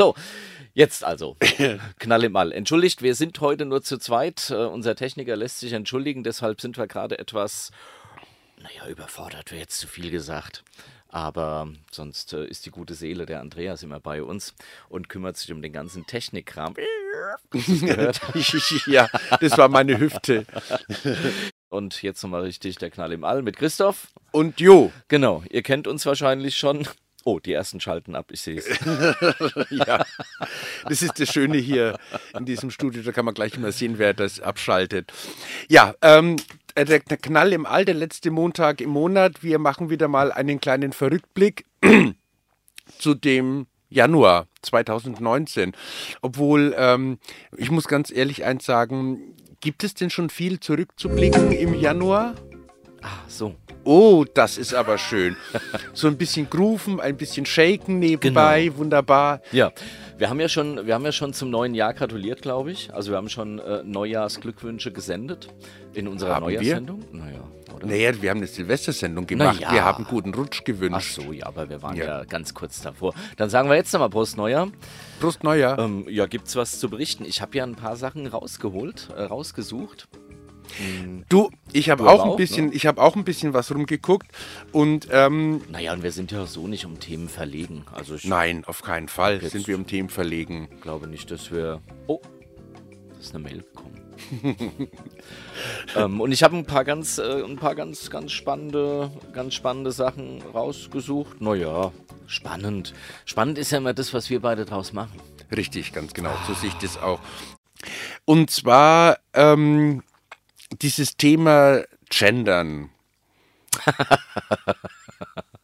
So, jetzt also. Knall im All. Entschuldigt, wir sind heute nur zu zweit. Uh, unser Techniker lässt sich entschuldigen, deshalb sind wir gerade etwas, naja, überfordert wäre jetzt zu viel gesagt. Aber sonst äh, ist die gute Seele der Andreas immer bei uns und kümmert sich um den ganzen Technikkram. ja, das war meine Hüfte. Und jetzt nochmal richtig der Knall im All mit Christoph. Und Jo. Genau, ihr kennt uns wahrscheinlich schon. Oh, die ersten schalten ab, ich sehe es. ja, das ist das Schöne hier in diesem Studio, da kann man gleich immer sehen, wer das abschaltet. Ja, ähm, der Knall im All, der letzte Montag im Monat. Wir machen wieder mal einen kleinen Verrückblick zu dem Januar 2019. Obwohl, ähm, ich muss ganz ehrlich eins sagen, gibt es denn schon viel zurückzublicken im Januar? Ah, so. Oh, das ist aber schön. So ein bisschen grooven, ein bisschen shaken nebenbei, genau. wunderbar. Ja, wir haben ja schon, wir haben ja schon zum neuen Jahr gratuliert, glaube ich. Also wir haben schon äh, Neujahrsglückwünsche gesendet in unserer haben Neujahrssendung. Wir? Naja. Oder? Naja, wir haben eine Silvestersendung gemacht. Ja. Wir haben guten Rutsch gewünscht. Ach so, ja, aber wir waren ja, ja ganz kurz davor. Dann sagen wir jetzt nochmal Prost Neujahr. Prost Neujahr. Ähm, ja, gibt's was zu berichten? Ich habe ja ein paar Sachen rausgeholt, äh, rausgesucht. Du, ich habe auch ein bisschen, ne? ich habe auch ein bisschen was rumgeguckt und ähm, naja, und wir sind ja so nicht um Themen verlegen. Also nein, auf keinen Fall sind wir um Themen verlegen. Ich glaube nicht, dass wir. Oh, das ist eine Mail gekommen. ähm, und ich habe ein paar ganz, äh, ein paar ganz, ganz spannende, ganz spannende Sachen rausgesucht. Naja, spannend. Spannend ist ja immer das, was wir beide draus machen. Richtig, ganz genau. So sehe ich das auch. Und zwar ähm, dieses Thema Gendern.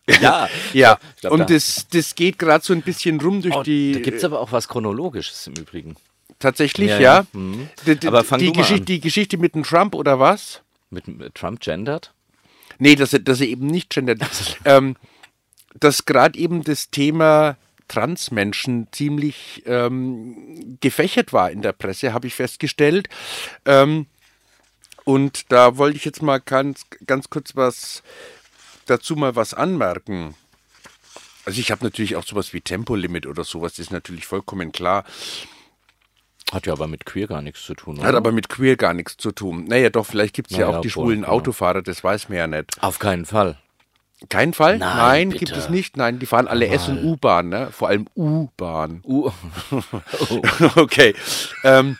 ja, ja. Glaub, und da das, das geht gerade so ein bisschen rum durch oh, die. Da gibt es aber auch was Chronologisches im Übrigen. Tatsächlich, ja. ja. Mhm. Die, aber fang die, Geschichte, die Geschichte mit dem Trump oder was? Mit, mit Trump gendert? Nee, dass er, dass er eben nicht gendert. ähm, dass gerade eben das Thema Transmenschen ziemlich ähm, gefächert war in der Presse, habe ich festgestellt. Ähm, und da wollte ich jetzt mal ganz, ganz kurz was dazu mal was anmerken. Also ich habe natürlich auch sowas wie Tempolimit oder sowas, das ist natürlich vollkommen klar. Hat ja aber mit queer gar nichts zu tun. Oder? Hat aber mit queer gar nichts zu tun. Naja, doch, vielleicht gibt es ja, ja, auch die schwulen ja. Autofahrer, das weiß man ja nicht. Auf keinen Fall. Kein Fall? Nein, Nein gibt es nicht. Nein, die fahren alle S- und U-Bahn, ne? Vor allem U-Bahn. U. oh. okay. Ähm,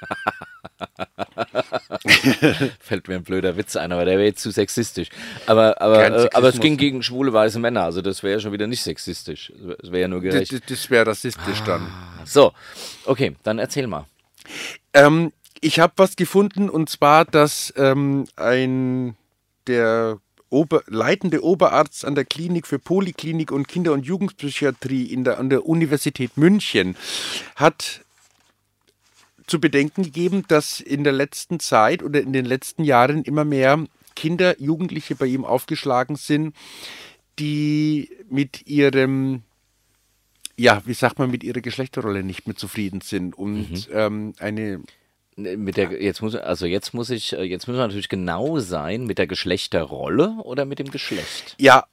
Fällt mir ein blöder Witz ein, aber der wäre jetzt zu sexistisch. Aber, aber, äh, aber es ging gegen schwule weiße Männer, also das wäre ja schon wieder nicht sexistisch. Das wäre ja nur gerecht. Das, das wäre rassistisch ah, dann. So, okay, dann erzähl mal. Ähm, ich habe was gefunden und zwar, dass ähm, ein der Ober, leitende Oberarzt an der Klinik für Poliklinik und Kinder- und Jugendpsychiatrie in der, an der Universität München hat zu bedenken gegeben, dass in der letzten Zeit oder in den letzten Jahren immer mehr Kinder, Jugendliche bei ihm aufgeschlagen sind, die mit ihrem, ja, wie sagt man, mit ihrer Geschlechterrolle nicht mehr zufrieden sind und mhm. ähm, eine mit der jetzt muss also jetzt muss ich jetzt muss man natürlich genau sein mit der Geschlechterrolle oder mit dem Geschlecht. Ja,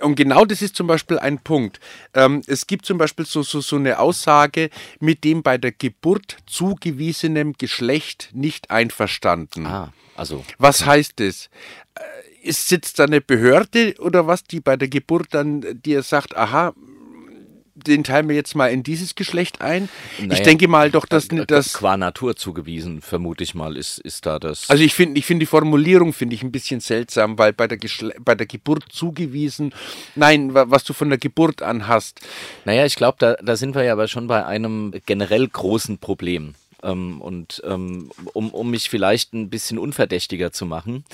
und genau das ist zum Beispiel ein Punkt. Ähm, es gibt zum Beispiel so, so, so eine Aussage mit dem bei der Geburt zugewiesenem Geschlecht nicht einverstanden. Ah, also. Was heißt das? Äh, ist, sitzt da eine Behörde oder was, die bei der Geburt dann dir sagt, aha, den teilen wir jetzt mal in dieses Geschlecht ein. Naja, ich denke mal doch, dass das qua Natur zugewiesen, vermute ich mal, ist, ist da das. Also ich finde, ich finde die Formulierung finde ich ein bisschen seltsam, weil bei der Geschle bei der Geburt zugewiesen, nein, was du von der Geburt an hast. Naja, ich glaube, da, da sind wir ja aber schon bei einem generell großen Problem. Ähm, und ähm, um, um mich vielleicht ein bisschen unverdächtiger zu machen,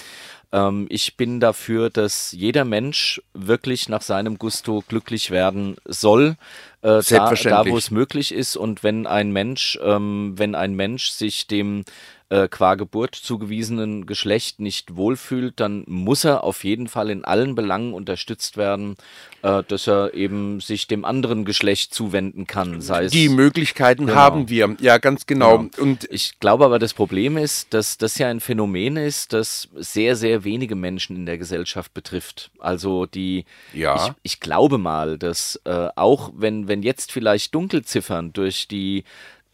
ähm, ich bin dafür, dass jeder Mensch wirklich nach seinem Gusto glücklich werden soll, äh, da, da wo es möglich ist. Und wenn ein Mensch, ähm, wenn ein Mensch sich dem äh, qua Geburt zugewiesenen Geschlecht nicht wohlfühlt, dann muss er auf jeden Fall in allen Belangen unterstützt werden, äh, dass er eben sich dem anderen Geschlecht zuwenden kann. Sei es Die Möglichkeiten Genau. haben wir, ja, ganz genau. Genau. Und Ich glaube aber, das Problem ist, dass das ja ein Phänomen ist, das sehr, sehr wenige Menschen in der Gesellschaft betrifft. Also die, Ja. ich, ich glaube mal, dass äh, auch wenn, wenn jetzt vielleicht Dunkelziffern durch die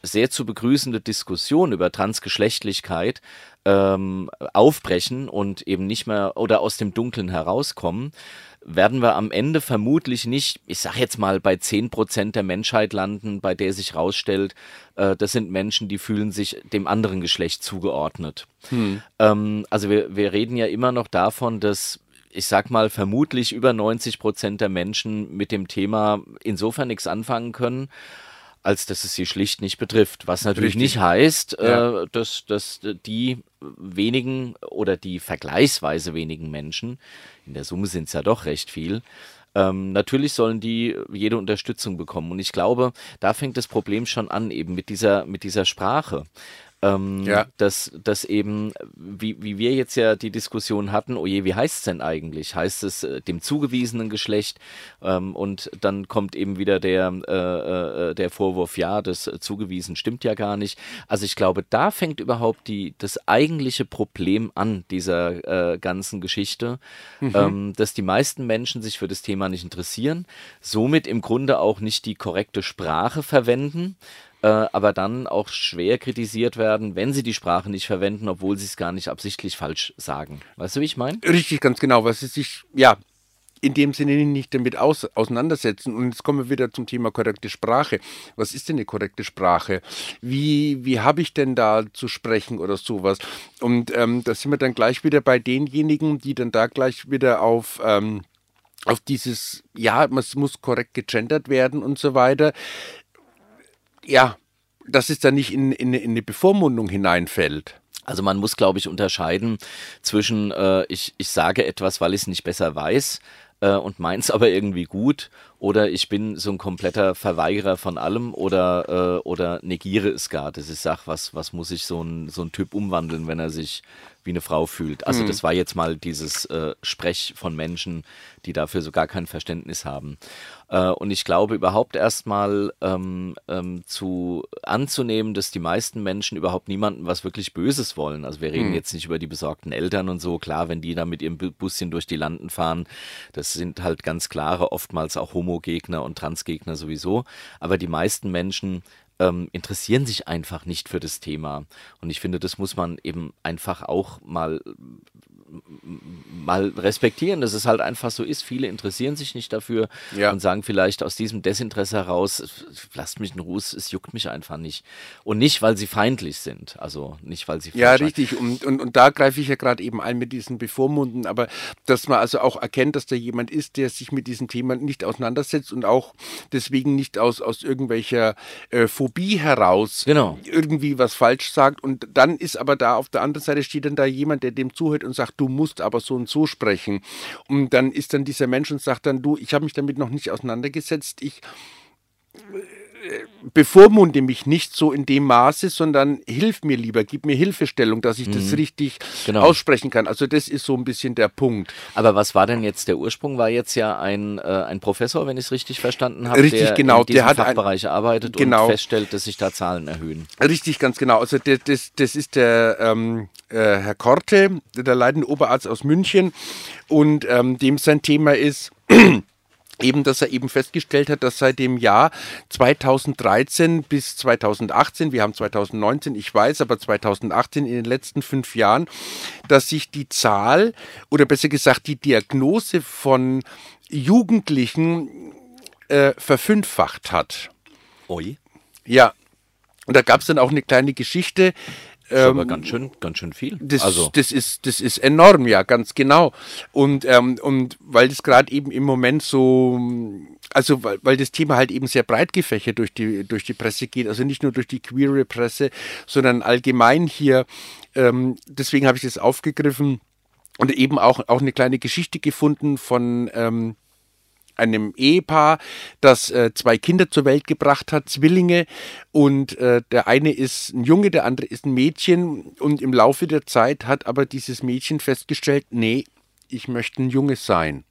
sehr zu begrüßende Diskussion über Transgeschlechtlichkeit ähm, aufbrechen und eben nicht mehr oder aus dem Dunkeln herauskommen, werden wir am Ende vermutlich nicht, ich sag jetzt mal, bei 10% der Menschheit landen, bei der sich rausstellt, äh, das sind Menschen, die fühlen sich dem anderen Geschlecht zugeordnet. Ähm, also wir, wir reden ja immer noch davon, dass ich sag mal, vermutlich über 90 Prozent der Menschen mit dem Thema insofern nichts anfangen können, als dass es sie schlicht nicht betrifft. Was natürlich Richtig. nicht heißt, Ja. äh, dass, dass die wenigen oder die vergleichsweise wenigen Menschen, in der Summe sind es ja doch recht viel, ähm, natürlich sollen die jede Unterstützung bekommen. Und ich glaube, da fängt das Problem schon an, eben mit dieser, mit dieser Sprache. Ähm, Ja. dass, dass eben, wie, wie wir jetzt ja die Diskussion hatten, oh je, wie heißt es denn eigentlich? Heißt es äh, dem zugewiesenen Geschlecht? Ähm, und dann kommt eben wieder der, äh, äh, der Vorwurf, ja, das äh, zugewiesen stimmt ja gar nicht. Also ich glaube, da fängt überhaupt die, das eigentliche Problem an dieser äh, ganzen Geschichte, ähm, dass die meisten Menschen sich für das Thema nicht interessieren, somit im Grunde auch nicht die korrekte Sprache verwenden äh, aber dann auch schwer kritisiert werden, wenn sie die Sprache nicht verwenden, obwohl sie es gar nicht absichtlich falsch sagen. Weißt du, wie ich meine? richtig, ganz genau, was sie sich, ja, in dem Sinne nicht damit aus, auseinandersetzen. Und jetzt kommen wir wieder zum Thema korrekte Sprache. Was ist denn eine korrekte Sprache? Wie, wie habe ich denn da zu sprechen oder sowas? Und ähm, da sind wir dann gleich wieder bei denjenigen, die dann da gleich wieder auf... Ähm, auf dieses, ja, es muss korrekt gegendert werden und so weiter. Ja, dass es dann nicht in, in, in eine Bevormundung hineinfällt. Also man muss, glaube ich, unterscheiden zwischen, äh, ich, ich sage etwas, weil ich es nicht besser weiß äh, und meins aber irgendwie gut oder ich bin so ein kompletter Verweigerer von allem oder, äh, oder negiere es gar. Das ist Sach, was, was muss sich so ein, so ein Typ umwandeln, wenn er sich wie eine Frau fühlt. Also das war jetzt mal dieses äh, Sprech von Menschen, die dafür so gar kein Verständnis haben. Äh, und ich glaube überhaupt erstmal ähm, ähm, zu anzunehmen, dass die meisten Menschen überhaupt niemandem was wirklich Böses wollen. Also wir reden jetzt nicht über die besorgten Eltern und so. Klar, wenn die da mit ihrem Bu- Buschen durch die Landen fahren, das sind halt ganz klare, oftmals auch Homo-Gegner und Trans-Gegner sowieso. Aber die meisten Menschen ähm, interessieren sich einfach nicht für das Thema. Und ich finde, das muss man eben einfach auch mal mal respektieren, dass es halt einfach so ist. Viele interessieren sich nicht dafür Ja. und sagen vielleicht aus diesem Desinteresse heraus, lasst mich in Ruhe, es- juckt mich einfach nicht. Und nicht, weil sie feindlich sind. Also nicht, weil sie Ja, richtig. Und, und, und da greife ich ja gerade eben ein mit diesen Bevormunden, aber dass man also auch erkennt, dass da jemand ist, der sich mit diesem Thema nicht auseinandersetzt und auch deswegen nicht aus, aus irgendwelcher äh, Phobie heraus Genau. irgendwie was falsch sagt. Und dann ist aber da auf der anderen Seite steht dann da jemand, der dem zuhört und sagt, du musst aber so und so sprechen. Und dann ist dann dieser Mensch und sagt dann, du, ich habe mich damit noch nicht auseinandergesetzt. Ich bevormunde mich nicht so in dem Maße, sondern hilf mir lieber, gib mir Hilfestellung, dass ich das richtig Genau. aussprechen kann. Also das ist so ein bisschen der Punkt. Aber was war denn jetzt der Ursprung? War jetzt ja ein, äh, ein Professor, wenn ich es richtig verstanden habe, Richtig, der genau. in diesem Der hat ein- Fachbereich arbeitet Genau. und feststellt, dass sich da Zahlen erhöhen. Richtig, ganz genau. Also das, das, das ist der ähm, äh, Herr Korte, der leitende Oberarzt aus München und ähm, dem sein Thema ist eben, dass er eben festgestellt hat, dass seit dem Jahr 2013 bis 2018, wir haben 2019, ich weiß, aber 2018 in den letzten fünf Jahren, dass sich die Zahl oder besser gesagt die Diagnose von Jugendlichen äh, verfünffacht hat. Ui. Ja, und da gab es dann auch eine kleine Geschichte. Ist aber ganz schön, ganz schön viel. Das, also, das, ist, das ist enorm, ja, ganz genau. Und, ähm, und weil das gerade eben im Moment so, also weil, weil das Thema halt eben sehr breit gefächert durch die, durch die Presse geht, also nicht nur durch die queere Presse, sondern allgemein hier. Ähm, deswegen habe ich das aufgegriffen und eben auch, auch eine kleine Geschichte gefunden von ähm, einem Ehepaar, das äh, zwei Kinder zur Welt gebracht hat, Zwillinge. Und äh, der eine ist ein Junge, der andere ist ein Mädchen. Und im Laufe der Zeit hat aber dieses Mädchen festgestellt, nee, ich möchte ein Junge sein.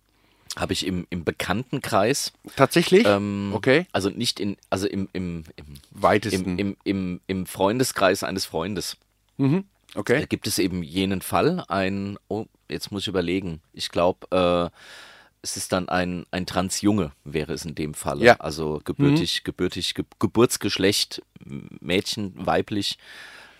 Habe ich im, im Bekanntenkreis. Tatsächlich? Ähm, okay. Also nicht in, also im, im, im, Weitesten. im, im, im, Freundeskreis eines Freundes. Mhm. Da Okay. gibt es eben jenen Fall, ein, oh, jetzt muss ich überlegen. Ich glaube, äh, es ist dann ein, ein Transjunge, wäre es in dem Fall. Ja. Also gebürtig, gebürtig, Ge Geburtsgeschlecht, Mädchen, weiblich,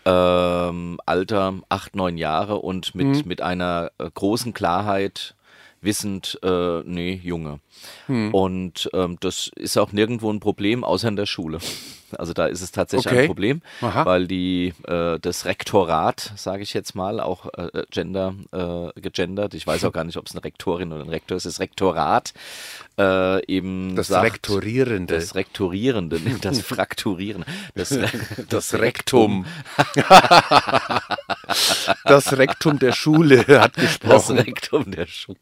ähm, Alter acht, neun Jahre und mit, mit einer äh, großen Klarheit wissend, äh, nee, Junge. Und ähm, das ist auch nirgendwo ein Problem, außer in der Schule. Also da ist es tatsächlich Okay. ein Problem, Aha. weil die äh, das Rektorat, sage ich jetzt mal, auch äh, Gender äh, gegendert. Ich weiß auch gar nicht, ob es eine Rektorin oder ein Rektor ist. Das Rektorat äh, eben Das sagt, Rektorierende. das Rektorierende, das Frakturieren, das, Das Rektum. Das Rektum der Schule hat Das gesprochen. Rektum der Schule.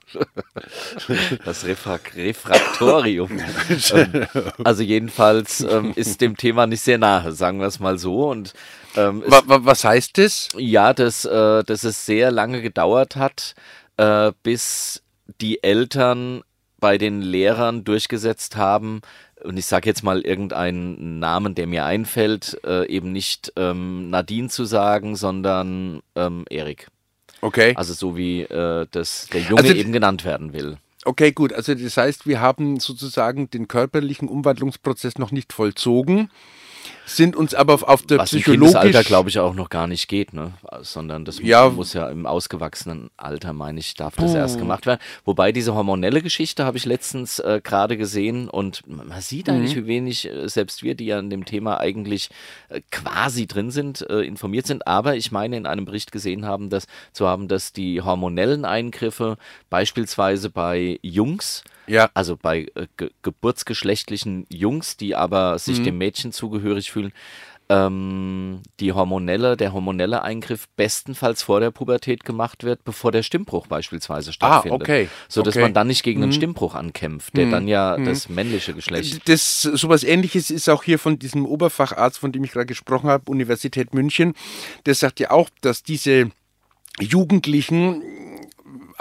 Das Refrak Refraktorium. ähm, also jedenfalls ähm, ist dem Thema nicht sehr nahe, sagen wir es mal so. Und ähm, es Wa wa was heißt das? Ja, dass, äh, dass es sehr lange gedauert hat, äh, bis die Eltern bei den Lehrern durchgesetzt haben, und ich sage jetzt mal irgendeinen Namen, der mir einfällt, äh, eben nicht ähm, Nadine zu sagen, sondern ähm, Erik. Okay. Also so wie äh, das, der Junge Also- eben genannt werden will. Okay, gut. Also das heißt, wir haben sozusagen den körperlichen Umwandlungsprozess noch nicht vollzogen, sind uns aber auf- der Was psychologisch Kindesalter, glaube ich, auch noch gar nicht geht, ne? Sondern das Ja. muss ja im ausgewachsenen Alter, meine ich, darf das erst gemacht werden. Wobei diese hormonelle Geschichte habe ich letztens äh, gerade gesehen und man sieht eigentlich, Mhm. wie wenig äh, selbst wir, die ja in dem Thema eigentlich äh, quasi drin sind, äh, informiert sind. Aber ich meine, in einem Bericht gesehen haben, dass zu haben, dass die hormonellen Eingriffe beispielsweise bei Jungs ja, also bei äh, ge geburtsgeschlechtlichen Jungs, die aber sich Mhm. dem Mädchen zugehörig fühlen, ähm, die hormonelle, der hormonelle Eingriff bestenfalls vor der Pubertät gemacht wird, bevor der Stimmbruch beispielsweise stattfindet. Ah, okay. So dass Okay. Mhm. man dann nicht gegen einen Stimmbruch ankämpft, der dann ja das männliche Geschlecht. Das sowas ähnliches ist auch hier von diesem Oberfacharzt, von dem ich gerade gesprochen habe, Universität München. Der sagt ja auch, dass diese Jugendlichen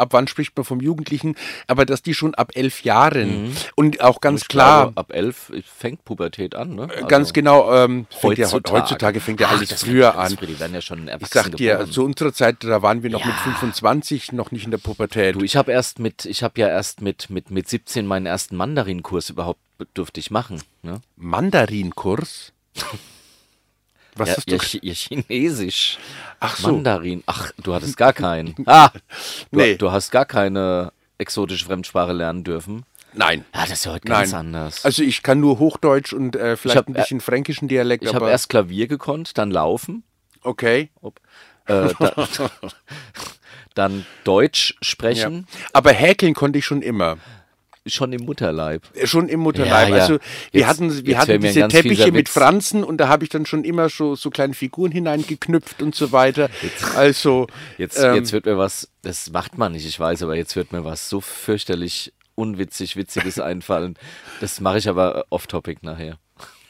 ab wann spricht man vom Jugendlichen, aber dass die schon ab elf Jahren und auch ganz Ich klar, glaube, ab elf fängt Pubertät an, ne? Also ganz genau, ähm, fängt ja, heutzutage. heutzutage fängt ja Ach, alles früher an. Die werden ja schon Ich sag dir, geboren. zu unserer Zeit, da waren wir noch mit Ja. 25 noch nicht in der Pubertät. Du, ich habe erst mit, ich habe ja erst mit, mit, mit 17 meinen ersten Mandarinkurs überhaupt durfte ich machen. Ne? Mandarinkurs? Was Ja, hast du ihr, ihr Chinesisch. Ach so. Mandarin. Ach, du hattest gar keinen. Ah, du, Nee. du hast gar keine exotische Fremdsprache lernen dürfen. Nein. Ja, das ist ja heute ganz Nein. anders. Also ich kann nur Hochdeutsch und äh, vielleicht hab, ein bisschen fränkischen Dialekt, ich habe erst Klavier gekonnt, dann Laufen, okay. Upp. äh, da, dann Deutsch Ja. sprechen, Aber häkeln konnte ich schon immer. Schon im Mutterleib. Äh, Schon im Mutterleib. Ja, ja. Also wir Jetzt- hatten, wir jetzt hatten diese Teppiche mit. Franzen und da habe ich dann schon immer so, so kleine Figuren hineingeknüpft und so weiter. Also Jetzt, ähm, jetzt wird mir was, das macht man nicht, ich weiß, aber jetzt wird mir was so fürchterlich unwitzig, witziges einfallen. Das mache ich aber off-topic nachher.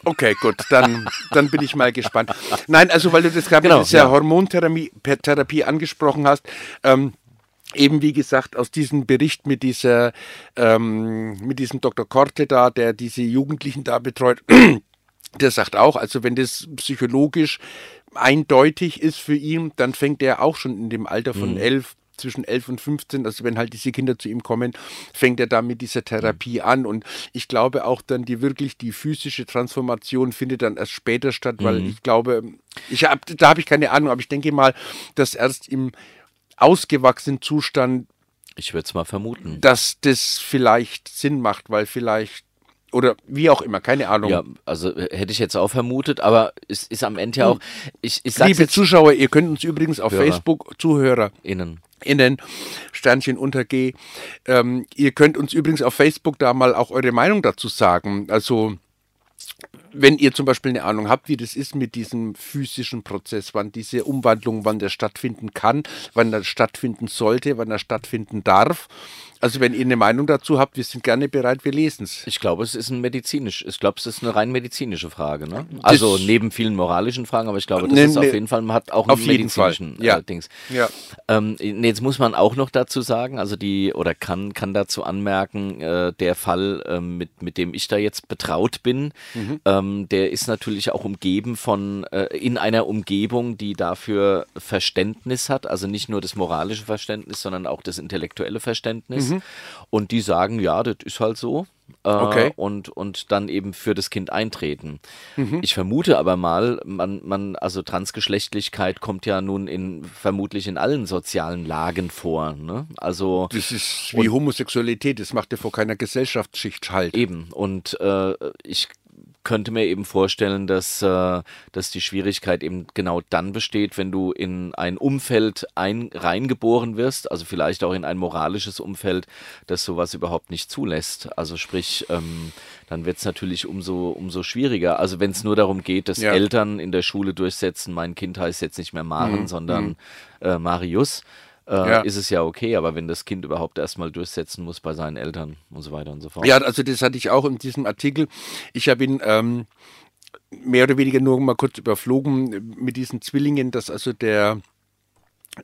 Okay, gut, dann, dann bin ich mal gespannt. Nein, also weil du das gerade Genau, mit dieser ja. Hormontherapie Therapie angesprochen hast, ähm, eben wie gesagt aus diesem Bericht mit dieser, ähm, mit diesem Dr. Korte da, der diese Jugendlichen da betreut, der sagt auch, also wenn das psychologisch eindeutig ist für ihn, dann fängt er auch schon in dem Alter von elf zwischen 11 und 15, also wenn halt diese Kinder zu ihm kommen, fängt er da mit dieser Therapie an. Und ich glaube auch dann die wirklich die physische Transformation findet dann erst später statt, weil ich glaube, ich hab, da habe ich keine Ahnung, aber ich denke mal, dass erst im ausgewachsenen Zustand, Ich würde es mal vermuten. dass das vielleicht Sinn macht, weil vielleicht oder wie auch immer, keine Ahnung. Ja, also äh, hätte ich jetzt auch vermutet, aber es ist am Ende ja auch, ich, ich Liebe Zuschauer, ihr könnt uns übrigens auf Hörer. Facebook, Zuhörer, innen. innen, Sternchen unter G. Ähm, ihr könnt uns übrigens auf Facebook da mal auch eure Meinung dazu sagen. Also, wenn ihr zum Beispiel eine Ahnung habt, wie das ist mit diesem physischen Prozess, wann diese Umwandlung, wann der stattfinden kann, wann er stattfinden sollte, wann er stattfinden darf. Also wenn ihr eine Meinung dazu habt, wir sind gerne bereit, wir lesen es. Ich glaube, es ist ein medizinisch, ich glaube, es ist eine rein medizinische Frage. Ne? Also das neben vielen moralischen Fragen, aber ich glaube, das ne, ist auf jeden Fall, man hat auch einen medizinischen ja. Äh, Dings. Ja. Ähm, jetzt muss man auch noch dazu sagen, also die, oder kann, kann dazu anmerken, äh, der Fall, äh, mit, mit dem ich da jetzt betraut bin, mhm. ähm, der ist natürlich auch umgeben von, äh, in einer Umgebung, die dafür Verständnis hat, also nicht nur das moralische Verständnis, sondern auch das intellektuelle Verständnis. Mhm. Und die sagen, ja, das ist halt so. Äh, okay. und, und dann eben für das Kind eintreten. Mhm. Ich vermute aber mal, man, man, also Transgeschlechtlichkeit kommt ja nun in vermutlich in allen sozialen Lagen vor. Ne? Also das ist wie Homosexualität, das macht ja vor keiner Gesellschaftsschicht halt. Eben. Und äh, ich könnte mir eben vorstellen, dass, äh, dass die Schwierigkeit eben genau dann besteht, wenn du in ein Umfeld ein, reingeboren wirst, also vielleicht auch in ein moralisches Umfeld, das sowas überhaupt nicht zulässt. Also sprich, ähm, dann wird es natürlich umso, umso schwieriger. Also wenn es nur darum geht, dass ja. Eltern in der Schule durchsetzen, mein Kind heißt jetzt nicht mehr Maren, mhm. sondern mhm. äh, Marius, äh, ja. ist es ja okay, aber wenn das Kind überhaupt erstmal durchsetzen muss bei seinen Eltern und so weiter und so fort. Ja, also das hatte ich auch in diesem Artikel. Ich habe ihn ähm, mehr oder weniger nur mal kurz überflogen mit diesen Zwillingen, dass also der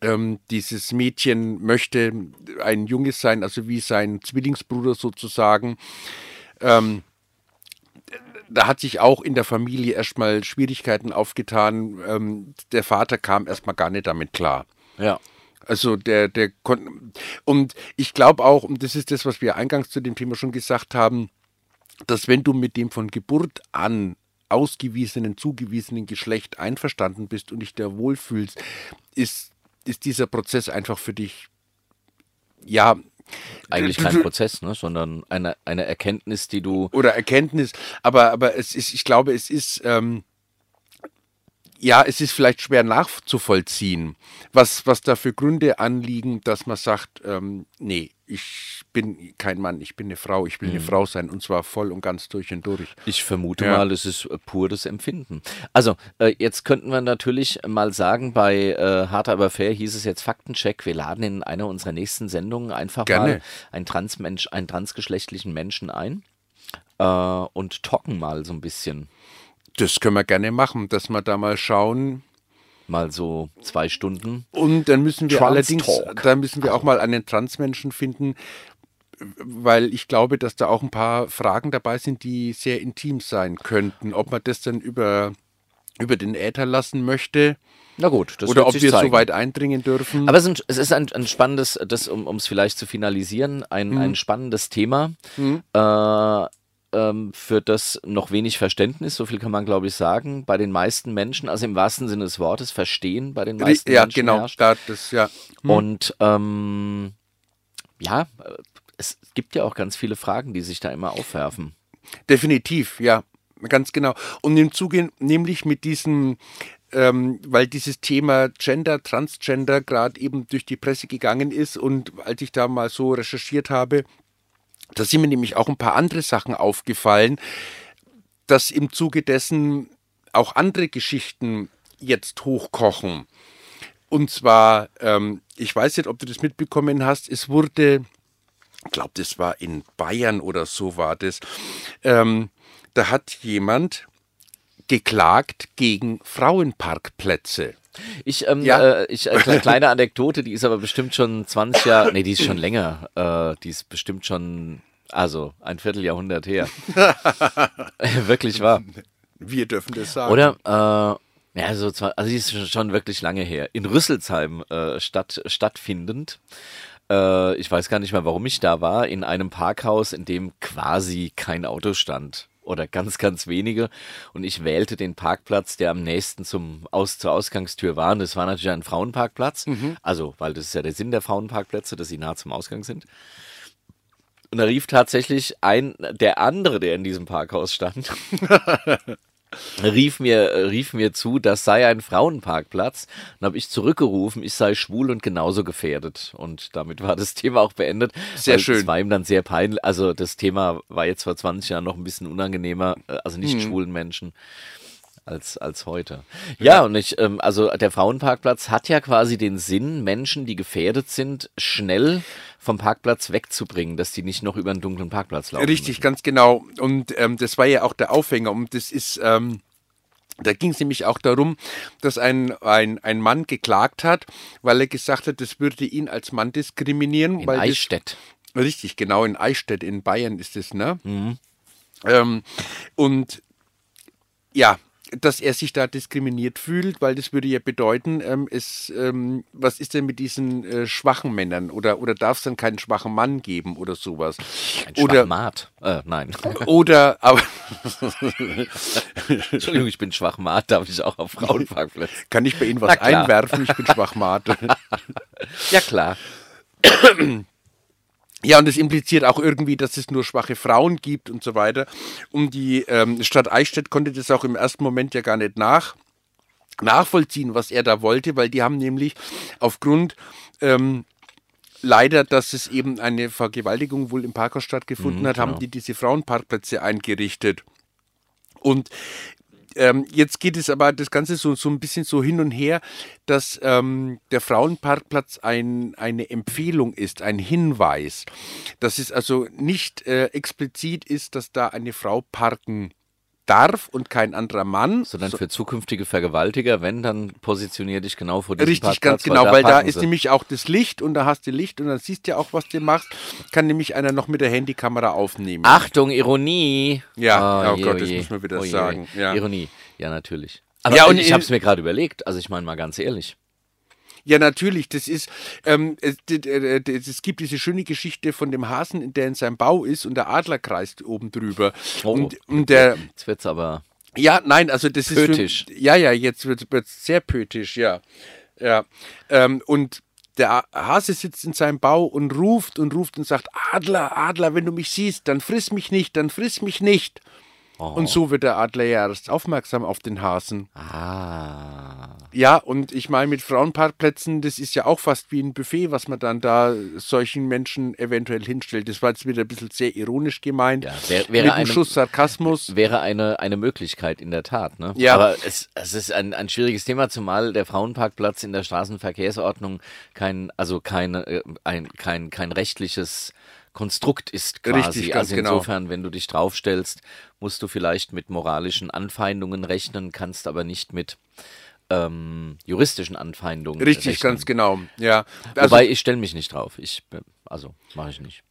ähm, dieses Mädchen möchte ein Junges sein, also wie sein Zwillingsbruder sozusagen. Ähm, da hat sich auch in der Familie erstmal Schwierigkeiten aufgetan. Ähm, der Vater kam erstmal gar nicht damit klar. Ja. Also der, der und ich glaube auch, und das ist das, was wir eingangs zu dem Thema schon gesagt haben, dass wenn du mit dem von Geburt an ausgewiesenen, zugewiesenen Geschlecht einverstanden bist und dich da wohlfühlst, ist, ist dieser Prozess einfach für dich, ja. Eigentlich kein Prozess, ne, sondern eine, eine Erkenntnis, die du. Oder Erkenntnis, aber, aber es ist, ich glaube, es ist, ähm, ja, es ist vielleicht schwer nachzuvollziehen, was, was da für Gründe anliegen, dass man sagt, ähm, nee, ich bin kein Mann, ich bin eine Frau, ich will mhm. eine Frau sein und zwar voll und ganz durch und durch. Ich vermute ja. mal, es ist äh, pur das Empfinden. Also, äh, jetzt könnten wir natürlich mal sagen, bei äh, Hart aber fair hieß es jetzt Faktencheck, wir laden in einer unserer nächsten Sendungen einfach Gerne. mal einen, Transmensch, einen transgeschlechtlichen Menschen ein äh, und talken mal so ein bisschen. Das können wir gerne machen, dass wir da mal schauen. Mal so zwei Stunden. Und dann müssen wir allerdings, da müssen wir auch mal einen Transmenschen finden, weil ich glaube, dass da auch ein paar Fragen dabei sind, die sehr intim sein könnten. Ob man das dann über, über den Äther lassen möchte. Na gut, das Oder ob wir zeigen. so weit eindringen dürfen. Aber es ist ein, ein spannendes, das, um es vielleicht zu finalisieren, ein, hm. ein spannendes Thema. Hm. Äh, ähm, für das noch wenig Verständnis, so viel kann man glaube ich sagen, bei den meisten Menschen, also im wahrsten Sinne des Wortes, verstehen bei den meisten ja, Menschen. Genau, herrscht. das, ja, hm. Und ähm, ja, es gibt ja auch ganz viele Fragen, die sich da immer aufwerfen. Definitiv, ja, ganz genau. Und im Zuge, nämlich mit diesem ähm, weil dieses Thema Gender, Transgender gerade eben durch die Presse gegangen ist und als ich da mal so recherchiert habe, da sind mir nämlich auch ein paar andere Sachen aufgefallen, dass im Zuge dessen auch andere Geschichten jetzt hochkochen. Und zwar, ähm, ich weiß nicht, ob du das mitbekommen hast, es wurde, ich glaube, das war in Bayern oder so war das, ähm, da hat jemand geklagt gegen Frauenparkplätze. Ich, ähm, ja. äh, ich äh, kleine Anekdote, die ist aber bestimmt schon 20 Jahre, nee, die ist schon länger, äh, die ist bestimmt schon, also ein Vierteljahrhundert her. wirklich wahr. Wir dürfen das sagen. Oder, äh, ja, so zwar, also die ist schon wirklich lange her. In Rüsselsheim äh, statt, stattfindend. Äh, ich weiß gar nicht mehr, warum ich da war, in einem Parkhaus, in dem quasi kein Auto stand oder ganz, ganz wenige. Und ich wählte den Parkplatz, der am nächsten zum Aus zur Ausgangstür war. Und das war natürlich ein Frauenparkplatz. Mhm. Also, weil das ist ja der Sinn der Frauenparkplätze, dass sie nah zum Ausgang sind. Und da rief tatsächlich ein, der andere, der in diesem Parkhaus stand, rief mir, rief mir zu, das sei ein Frauenparkplatz. Dann habe ich zurückgerufen, ich sei schwul und genauso gefährdet. Und damit war das Thema auch beendet. Sehr schön. Es war ihm dann sehr peinlich. Also das Thema war jetzt vor 20 Jahren noch ein bisschen unangenehmer, äh, also nicht hm. schwulen Menschen. Als, als heute. Ja, ja. und ich, ähm, also der Frauenparkplatz hat ja quasi den Sinn, Menschen, die gefährdet sind, schnell vom Parkplatz wegzubringen, dass die nicht noch über einen dunklen Parkplatz laufen. Richtig, müssen. ganz genau. Und ähm, das war ja auch der Aufhänger. Und das ist, ähm, da ging es nämlich auch darum, dass ein, ein, ein Mann geklagt hat, weil er gesagt hat, das würde ihn als Mann diskriminieren. In Eichstätt. Das, richtig, genau, in Eichstätt in Bayern ist es, ne? Mhm. Ähm, und ja, dass er sich da diskriminiert fühlt, weil das würde ja bedeuten, ähm, es, ähm, was ist denn mit diesen äh, schwachen Männern oder, oder darf es dann keinen schwachen Mann geben oder sowas? Ein oder Schwachmat. Äh, nein. Oder, aber. Entschuldigung, ich bin Schwachmat, darf ich auch auf Frauenparkplätzen? Kann ich bei Ihnen was einwerfen? Ich bin Schwachmat. ja, klar. Ja, und es impliziert auch irgendwie, dass es nur schwache Frauen gibt und so weiter. Und die ähm, Stadt Eichstätt konnte das auch im ersten Moment ja gar nicht nach, nachvollziehen, was er da wollte, weil die haben nämlich aufgrund ähm, leider, dass es eben eine Vergewaltigung wohl im Parkhaus stattgefunden mhm, hat, genau. haben die diese Frauenparkplätze eingerichtet. Und ähm, jetzt geht es aber das Ganze so, so ein bisschen so hin und her, dass ähm, der Frauenparkplatz ein, eine Empfehlung ist, ein Hinweis. Dass es also nicht äh, explizit ist, dass da eine Frau parken darf und kein anderer Mann. Sondern für zukünftige Vergewaltiger, wenn, dann positionier dich genau vor diesem Richtig, Parkplatz, ganz genau, weil da, weil da ist nämlich auch das Licht und da hast du Licht und dann siehst du ja auch, was du machst. Kann nämlich einer noch mit der Handykamera aufnehmen. Achtung, Ironie! Ja, oh, oh je, Gott, das muss man wieder oh sagen. Ja. Ironie, ja natürlich. Aber ja, und ich habe es mir gerade überlegt, also ich meine mal ganz ehrlich. Ja, natürlich. Das ist, ähm, es, es, gibt diese schöne Geschichte von dem Hasen, der in seinem Bau ist und der Adler kreist oben drüber. Oh, und, und der, jetzt wird's aber. Ja, nein, also das pötisch. ist. Für, ja, ja, jetzt wird es sehr pötisch, ja. Ja. Ähm, und der Hase sitzt in seinem Bau und ruft und ruft und sagt: Adler, Adler, wenn du mich siehst, dann friss mich nicht, dann friss mich nicht. Oh. Und so wird der Adler ja erst aufmerksam auf den Hasen. Ah. Ja, und ich meine, mit Frauenparkplätzen, das ist ja auch fast wie ein Buffet, was man dann da solchen Menschen eventuell hinstellt. Das war jetzt wieder ein bisschen sehr ironisch gemeint. Ja, wär, wäre mit einem Schuss Sarkasmus. Wäre eine, eine Möglichkeit in der Tat. Ne? Ja. Aber es, es ist ein, ein schwieriges Thema, zumal der Frauenparkplatz in der Straßenverkehrsordnung kein, also keine, äh, ein, kein, kein rechtliches Konstrukt ist quasi. Richtig, ganz also genau. insofern, genau. wenn du dich draufstellst, musst du vielleicht mit moralischen Anfeindungen rechnen, kannst aber nicht mit ähm, juristischen Anfeindungen. Richtig, rechnen. ganz genau. Ja. Also, Wobei ich stelle mich nicht drauf. Ich, also mache ich nicht.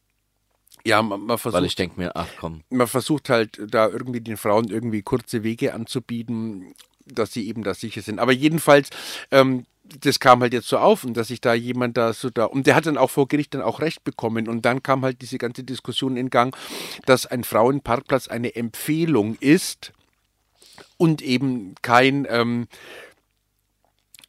Ja, man, man, versucht. Weil ich denke mir, ach komm. Man versucht halt da irgendwie den Frauen irgendwie kurze Wege anzubieten, dass sie eben da sicher sind. Aber jedenfalls, ähm, das kam halt jetzt so auf und dass sich da jemand da so da und der hat dann auch vor Gericht dann auch recht bekommen. Und dann kam halt diese ganze Diskussion in Gang, dass ein Frauenparkplatz eine Empfehlung ist und eben kein ähm,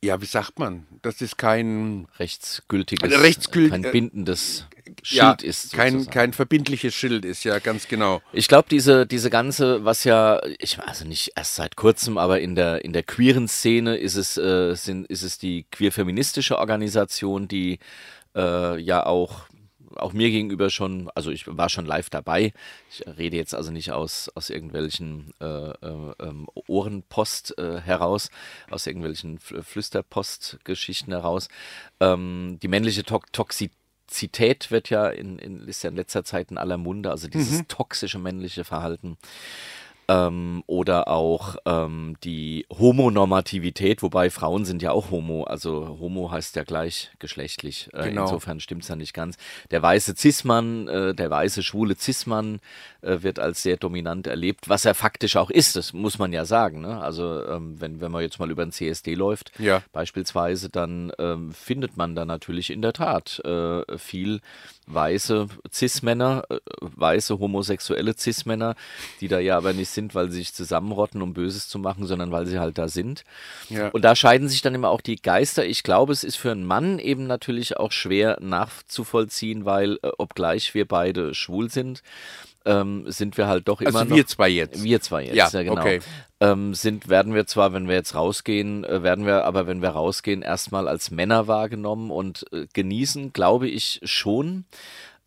ja, wie sagt man? Das ist kein rechtsgültiges, rechtsgült kein bindendes Schild ja, ist. Kein, kein verbindliches Schild ist, ja, ganz genau. Ich glaube, diese, diese ganze, was ja, ich also nicht erst seit kurzem, aber in der, in der queeren Szene ist es, äh, sind, ist es die queer-feministische Organisation, die äh, ja auch auch mir gegenüber schon, also ich war schon live dabei. Ich rede jetzt also nicht aus, aus irgendwelchen äh, äh, ähm, Ohrenpost äh, heraus, aus irgendwelchen Flüsterpost-Geschichten heraus. Ähm, die männliche to Toxizität Toxizität wird ja in, in, ist ja in letzter Zeit in aller Munde, also dieses mhm. toxische männliche Verhalten ähm, oder auch ähm, die Homonormativität, wobei Frauen sind ja auch Homo, also Homo heißt ja gleichgeschlechtlich. Äh, genau. Insofern stimmt es ja nicht ganz. Der weiße Cis-Mann, äh, der weiße schwule Cis-Mann äh, wird als sehr dominant erlebt, was er faktisch auch ist, das muss man ja sagen. Ne? Also ähm, wenn, wenn man jetzt mal über den CSD läuft, ja. beispielsweise, dann ähm, findet man da natürlich in der Tat äh, viel weiße Cis-Männer, äh, weiße homosexuelle Cis-Männer, die da ja aber nicht sind, weil sie sich zusammenrotten, um Böses zu machen, sondern weil sie halt da sind. Ja. Und da scheiden sich dann immer auch die Geister. Ich glaube, es ist für einen Mann eben natürlich auch schwer nachzuvollziehen, weil äh, obgleich wir beide schwul sind, ähm, sind wir halt doch immer also noch. wir zwei jetzt. Wir zwei jetzt, ja, ja genau. Okay. Ähm, sind, werden wir zwar, wenn wir jetzt rausgehen, äh, werden wir aber, wenn wir rausgehen, erstmal als Männer wahrgenommen und äh, genießen, glaube ich schon,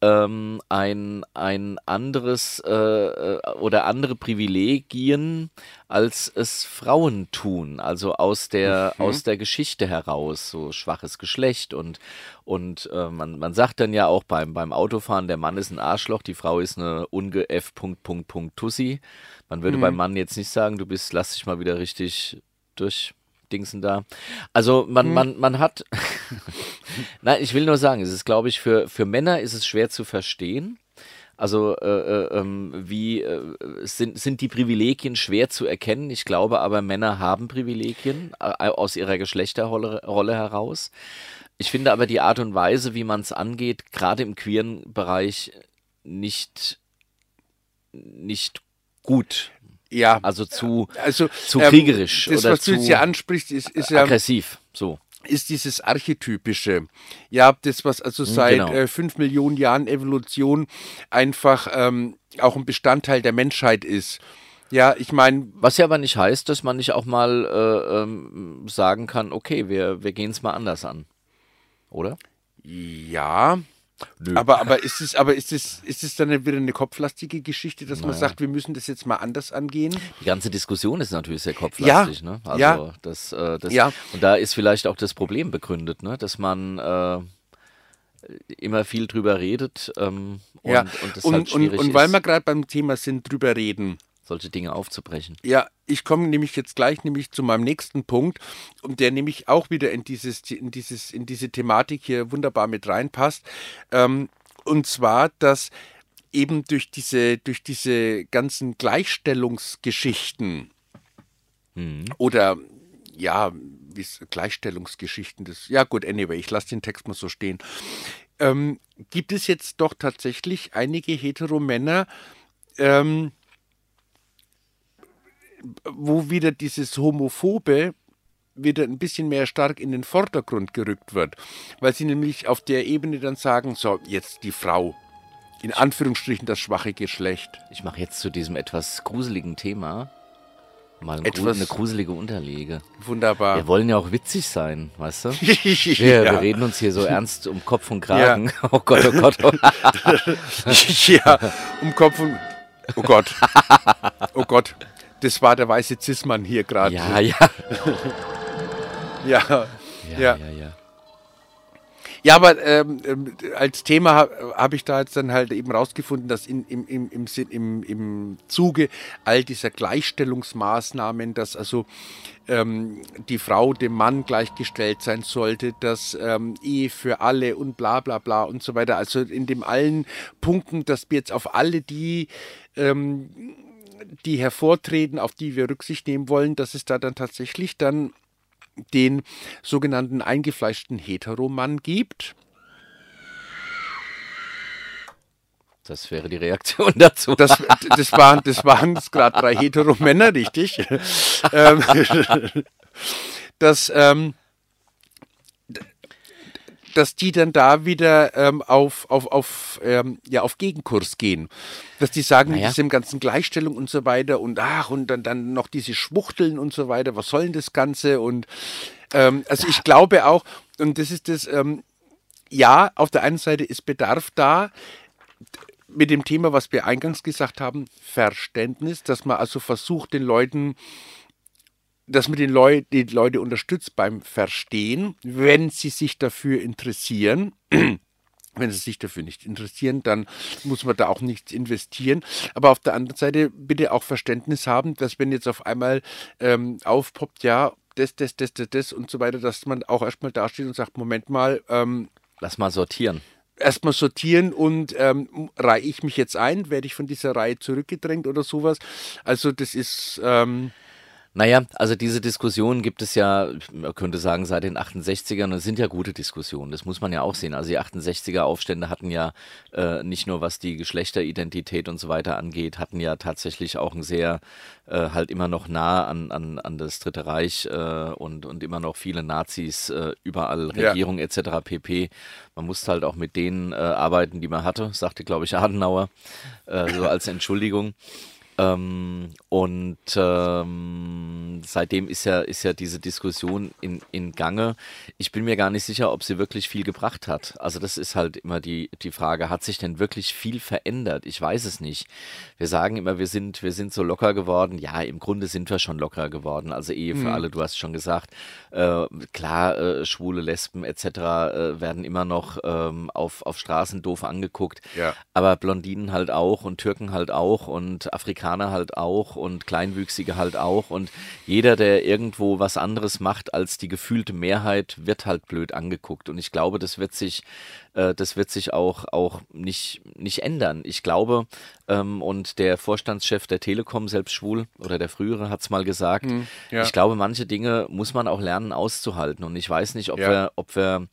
ähm, ein, ein anderes äh, äh, oder andere Privilegien, als es Frauen tun. Also aus der, mhm. aus der Geschichte heraus, so schwaches Geschlecht und, und äh, man, man sagt dann ja auch beim, beim Autofahren, der Mann ist ein Arschloch, die Frau ist eine unge F. Punkt, Punkt, Punkt, Tussi. Man würde mhm. beim Mann jetzt nicht sagen, du bist, lass dich mal wieder richtig durch Dingsen da. Also man, hm. man, man hat. Nein, ich will nur sagen, es ist, glaube ich, für, für Männer ist es schwer zu verstehen. Also äh, äh, ähm, wie äh, sind, sind die Privilegien schwer zu erkennen? Ich glaube aber, Männer haben Privilegien äh, aus ihrer Geschlechterrolle Rolle heraus. Ich finde aber die Art und Weise, wie man es angeht, gerade im queeren Bereich nicht, nicht gut. Ja. Also zu, also, zu ähm, kriegerisch das, oder was zu du jetzt hier ansprichst, ist, ist ja aggressiv. So ist dieses Archetypische. Ja, das, was also hm, seit genau. äh, fünf Millionen Jahren Evolution einfach ähm, auch ein Bestandteil der Menschheit ist. Ja, ich meine. Was ja aber nicht heißt, dass man nicht auch mal äh, ähm, sagen kann, okay, wir, wir gehen es mal anders an. Oder? Ja, Nö. Aber, aber ist es, aber ist es, ist es dann wieder eine kopflastige Geschichte, dass naja. man sagt, wir müssen das jetzt mal anders angehen? Die ganze Diskussion ist natürlich sehr kopflastig, ja. ne? Also ja. das, äh, das ja. und da ist vielleicht auch das Problem begründet, ne? Dass man äh, immer viel drüber redet ähm, und, ja. und das und, halt und, und weil wir gerade beim Thema sind, drüber reden solche Dinge aufzubrechen. Ja, ich komme nämlich jetzt gleich nämlich zu meinem nächsten Punkt, und der nämlich auch wieder in dieses, in dieses, in diese Thematik hier wunderbar mit reinpasst. Ähm, und zwar, dass eben durch diese, durch diese ganzen Gleichstellungsgeschichten mhm. oder ja, Gleichstellungsgeschichten, das, ja gut, anyway, ich lasse den Text mal so stehen. Ähm, gibt es jetzt doch tatsächlich einige Heteromänner, ähm, wo wieder dieses Homophobe wieder ein bisschen mehr stark in den Vordergrund gerückt wird, weil sie nämlich auf der Ebene dann sagen, so, jetzt die Frau, in Anführungsstrichen das schwache Geschlecht. Ich mache jetzt zu diesem etwas gruseligen Thema mal ein etwas eine gruselige Unterlege. Wunderbar. Wir wollen ja auch witzig sein, weißt du? Wir, ja. wir reden uns hier so ernst um Kopf und Kragen. Ja. Oh Gott, oh Gott. Oh. ja, um Kopf und... Oh Gott. Oh Gott. Das war der weiße Zismann hier gerade. Ja, ja. ja. Ja, ja, ja. ja. Ja, aber ähm, ähm als Thema habe hab ich da jetzt dann halt eben rausgefunden, dass in, im, im, im, im, im Zuge all dieser Gleichstellungsmaßnahmen, dass also ähm, die Frau dem Mann gleichgestellt sein sollte, dass ähm, Ehe für alle und bla bla bla und so weiter. Also in dem allen Punkten, dass wir jetzt auf alle die ähm, die hervortreten, auf die wir Rücksicht nehmen wollen, dass es da dann tatsächlich dann den sogenannten eingefleischten Heteromann gibt. Das wäre die Reaktion dazu. Das, das waren das waren gerade drei Heteromänner, richtig. Ähm, das ähm, dass die dann da wieder ähm, auf, auf, auf, ähm, ja, auf Gegenkurs gehen. Dass die sagen, naja. diese ganzen Gleichstellung und so weiter und ach, und dann, dann noch diese Schwuchteln und so weiter, was soll denn das Ganze? Und ähm, also ich glaube auch, und das ist das, ähm, ja, auf der einen Seite ist Bedarf da, mit dem Thema, was wir eingangs gesagt haben, Verständnis, dass man also versucht, den Leuten dass man den Leu die Leute unterstützt beim Verstehen, wenn sie sich dafür interessieren. Wenn sie sich dafür nicht interessieren, dann muss man da auch nichts investieren. Aber auf der anderen Seite bitte auch Verständnis haben, dass wenn jetzt auf einmal ähm, aufpoppt, ja, das, das, das, das, das und so weiter, dass man auch erstmal dasteht und sagt, Moment mal, ähm, lass mal sortieren. Erstmal sortieren und ähm, reihe ich mich jetzt ein, werde ich von dieser Reihe zurückgedrängt oder sowas. Also das ist ähm, naja, also diese Diskussion gibt es ja, man könnte sagen, seit den 68ern und es sind ja gute Diskussionen, das muss man ja auch sehen. Also die 68er Aufstände hatten ja äh, nicht nur was die Geschlechteridentität und so weiter angeht, hatten ja tatsächlich auch ein sehr, äh, halt immer noch nah an, an, an das Dritte Reich äh, und, und immer noch viele Nazis äh, überall, Regierung ja. etc. pp. Man musste halt auch mit denen äh, arbeiten, die man hatte, sagte, glaube ich, Adenauer, äh, so als Entschuldigung. Ähm, und ähm, seitdem ist ja, ist ja diese Diskussion in, in Gange. Ich bin mir gar nicht sicher, ob sie wirklich viel gebracht hat. Also das ist halt immer die, die Frage, hat sich denn wirklich viel verändert? Ich weiß es nicht. Wir sagen immer, wir sind, wir sind so locker geworden. Ja, im Grunde sind wir schon locker geworden. Also Ehe für mhm. alle, du hast schon gesagt. Äh, klar, äh, Schwule, Lesben etc. Äh, werden immer noch ähm, auf, auf Straßen doof angeguckt. Ja. Aber Blondinen halt auch und Türken halt auch und Afrikaner halt auch und Kleinwüchsige halt auch. Und jeder, der irgendwo was anderes macht als die gefühlte Mehrheit, wird halt blöd angeguckt. Und ich glaube, das wird sich, äh, das wird sich auch, auch nicht, nicht ändern. Ich glaube, ähm, und der Vorstandschef der Telekom, selbst schwul, oder der frühere, hat es mal gesagt, hm, ja. ich glaube, manche Dinge muss man auch lernen auszuhalten. Und ich weiß nicht, ob ja. wir, ob wir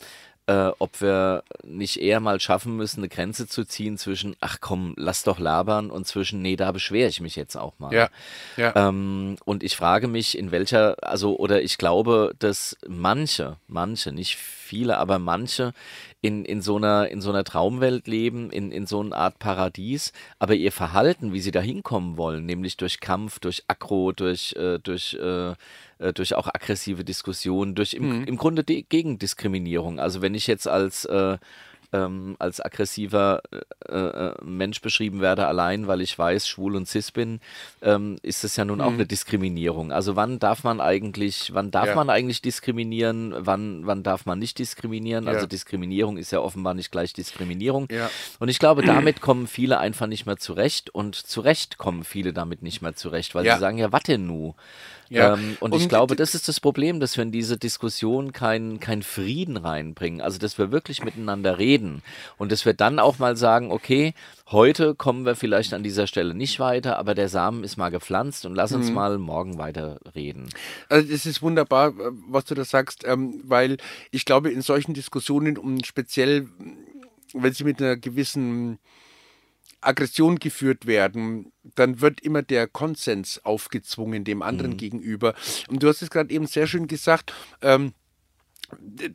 äh, ob wir nicht eher mal schaffen müssen, eine Grenze zu ziehen zwischen, ach komm, lass doch labern und zwischen, nee, da beschwere ich mich jetzt auch mal. Ja, ja. Ähm, und ich frage mich, in welcher, also, oder ich glaube, dass manche, manche, nicht viele, aber manche in, in, so einer, in so einer Traumwelt leben, in, in so einer Art Paradies, aber ihr Verhalten, wie sie da hinkommen wollen, nämlich durch Kampf, durch Aggro, durch, äh, durch äh, äh, durch auch aggressive Diskussionen, durch im, mhm. im Grunde Gegendiskriminierung. Also wenn ich jetzt als äh, ähm, als aggressiver äh, äh, Mensch beschrieben werde, allein weil ich weiß, schwul und cis bin, ähm, ist das ja nun auch mhm. eine Diskriminierung. Also wann darf man eigentlich, wann darf ja. man eigentlich diskriminieren, wann, wann darf man nicht diskriminieren? Ja. Also Diskriminierung ist ja offenbar nicht gleich Diskriminierung. Ja. Und ich glaube, damit kommen viele einfach nicht mehr zurecht und zu Recht kommen viele damit nicht mehr zurecht, weil sie sagen, ja, warte nu. Ja. Ähm, und, und, ich glaube, das ist das Problem, dass wir in diese Diskussion keinen kein Frieden reinbringen. Also, dass wir wirklich miteinander reden und dass wir dann auch mal sagen, okay, heute kommen wir vielleicht an dieser Stelle nicht weiter, aber der Samen ist mal gepflanzt und lass uns mhm. mal morgen weiter reden. Also es ist wunderbar, äh, was du da sagst, ähm, weil ich glaube, in solchen Diskussionen um speziell, wenn sie mit einer gewissen Aggression geführt werden, dann wird immer der Konsens aufgezwungen dem anderen mhm. gegenüber. Und du hast es gerade eben sehr schön gesagt, ähm,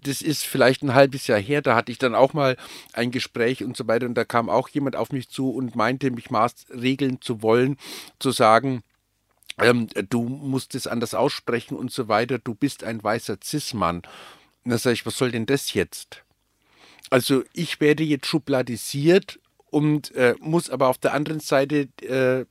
das ist vielleicht ein halbes Jahr her, da hatte ich dann auch mal ein Gespräch und so weiter und da kam auch jemand auf mich zu und meinte, mich maßregeln zu wollen, zu sagen, ähm, du musst es anders aussprechen und so weiter, du bist ein weißer Cis-Mann. Und dann sage ich, was soll denn das jetzt? Also ich werde jetzt schubladisiert und äh, muss aber auf der anderen Seite äh,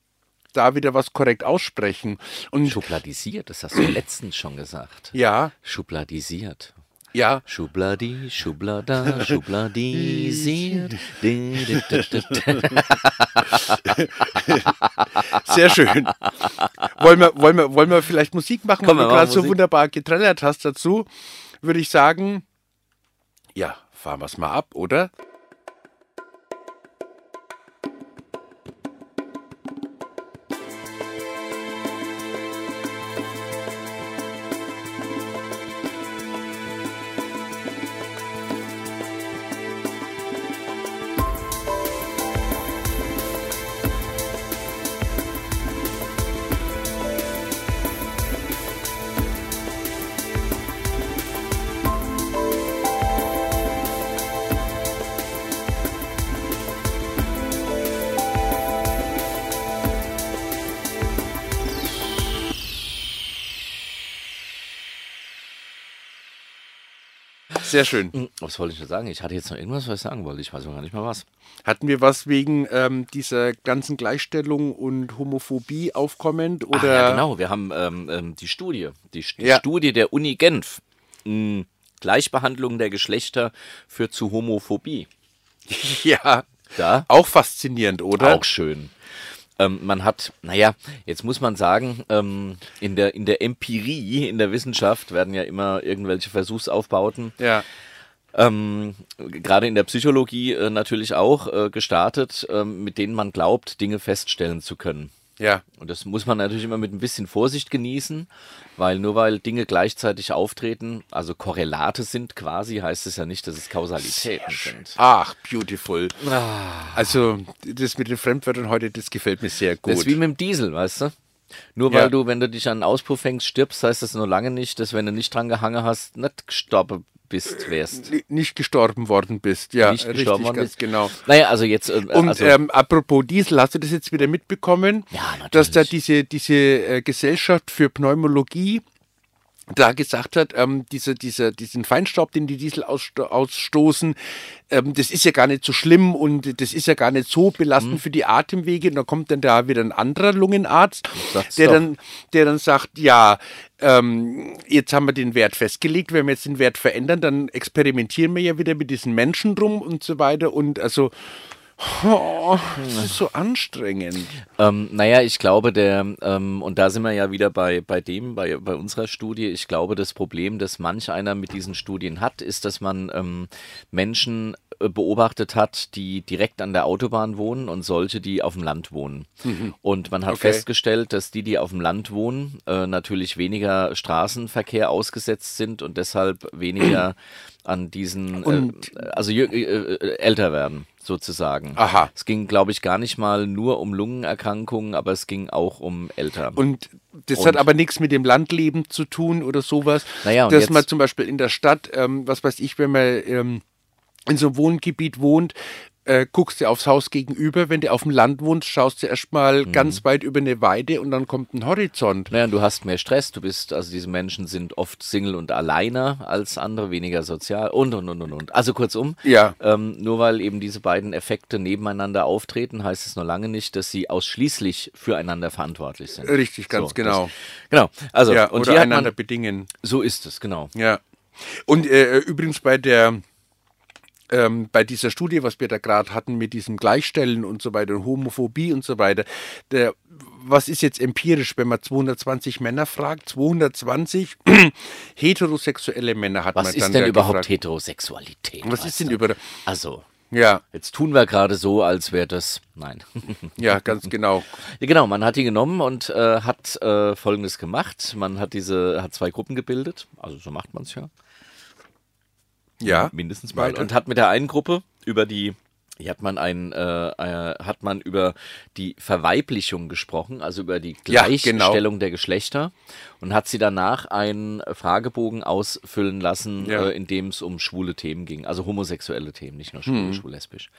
da wieder was korrekt aussprechen. Und Schubladisiert, das hast du letztens schon gesagt. Ja. Schubladisiert. Ja. Schubladi, Schublada, Schubladisiert. Sehr schön. Wollen wir, wollen wir, wollen wir vielleicht Musik machen, Komm, weil du gerade so wunderbar getrellert hast dazu? Würde ich sagen, ja, fahren wir es mal ab, oder? Sehr schön. Hm, was wollte ich denn sagen? Ich hatte jetzt noch irgendwas, was ich sagen wollte. Ich weiß auch gar nicht mal was. Hatten wir was wegen ähm, dieser ganzen Gleichstellung und Homophobie aufkommend? Oder? Ach, ja, genau. Wir haben ähm, ähm die Studie. Die, die ja. Studie der Uni Genf. Hm, Gleichbehandlung der Geschlechter führt zu Homophobie. Ja. Da? Auch faszinierend, oder? Auch schön. Ähm, man hat, naja, jetzt muss man sagen, ähm, in, der, in der Empirie, in der Wissenschaft werden ja immer irgendwelche Versuchsaufbauten. Ja. Ähm, gerade in der Psychologie äh, natürlich auch äh, gestartet, äh, mit denen man glaubt, Dinge feststellen zu können. Ja. Und das muss man natürlich immer mit ein bisschen Vorsicht genießen, weil nur weil Dinge gleichzeitig auftreten, also Korrelate sind quasi, heißt es ja nicht, dass es Kausalitäten sind. Ach, beautiful. Ah. Also, das mit den Fremdwörtern heute, das gefällt mir sehr gut. Das ist wie mit dem Diesel, weißt du? Nur weil Ja. du, wenn du dich an einen Auspuff hängst, stirbst, heißt das noch lange nicht, dass wenn du nicht dran gehangen hast, nicht gestorben bist, wärst. Ni- Nicht gestorben worden bist. Ja, Nicht richtig, gestorben worden ganz bist. genau. Naja, also jetzt. äh, Und also, ähm, apropos Diesel, hast du das jetzt wieder mitbekommen? Ja, natürlich. Dass da diese, diese äh, Gesellschaft für Pneumologie da gesagt hat, ähm, diese, diese, diesen Feinstaub, den die Diesel aussto ausstoßen, ähm, das ist ja gar nicht so schlimm und das ist ja gar nicht so belastend Mhm. für die Atemwege. Und dann kommt dann da wieder ein anderer Lungenarzt, Sag's der doch. dann, der dann sagt, ja, ähm, jetzt haben wir den Wert festgelegt, wenn wir jetzt den Wert verändern, dann experimentieren wir ja wieder mit diesen Menschen rum und so weiter. Und also, oh, das ist so anstrengend. Ähm, naja, ich glaube, der, ähm, und da sind wir ja wieder bei, bei dem, bei, bei unserer Studie, ich glaube, das Problem, das manch einer mit diesen Studien hat, ist, dass man ähm, Menschen äh, beobachtet hat, die direkt an der Autobahn wohnen und solche, die auf dem Land wohnen. Und man hat Okay. festgestellt, dass die, die auf dem Land wohnen, äh, natürlich weniger Straßenverkehr ausgesetzt sind und deshalb weniger an diesen, äh, also äh, äh, älter werden, sozusagen. Aha. Es ging, glaube ich, gar nicht mal nur um Lungenerkrankungen, aber es ging auch um älter. Und das Und- hat aber nichts mit dem Landleben zu tun oder sowas. Naja, und dass man zum Beispiel in der Stadt, ähm, was weiß ich, wenn man ähm, in so einem Wohngebiet wohnt, äh, guckst du aufs Haus gegenüber. Wenn du auf dem Land wohnst, schaust du erstmal Mhm. ganz weit über eine Weide und dann kommt ein Horizont. naja, du hast mehr Stress, du bist, also diese Menschen sind oft Single und alleiner als andere, weniger sozial und, und, und, und, und. Also kurzum, Ja. ähm, nur weil eben diese beiden Effekte nebeneinander auftreten, heißt es noch lange nicht, dass sie ausschließlich füreinander verantwortlich sind. Richtig, ganz So, genau. Das, genau, also, ja, und oder einander man, bedingen. so ist es, genau. Ja. Und äh, übrigens bei der ähm, bei dieser Studie, was wir da gerade hatten mit diesem Gleichstellen und so weiter, Homophobie und so weiter, der, was ist jetzt empirisch, wenn man 220 Männer fragt? 220 heterosexuelle Männer hat man Was dann ist denn überhaupt gefragt. Heterosexualität? Was ist denn du? über Also, ja, Jetzt tun wir gerade so, als wäre das. Nein. ja, ganz genau. ja, genau, man hat die genommen und äh, hat äh, Folgendes gemacht. Man hat diese, hat zwei Gruppen gebildet. Also so macht man es ja. Ja, Mindestens mal. weiter. Und hat mit der einen Gruppe über die, hier hat man ein, äh, äh, hat man über die Verweiblichung gesprochen, also über die Ja, Gleichstellung der Geschlechter und hat sie danach einen Fragebogen ausfüllen lassen, Ja. äh, in dem es um schwule Themen ging, also homosexuelle Themen, nicht nur Hm. schwul, schwul-lesbisch.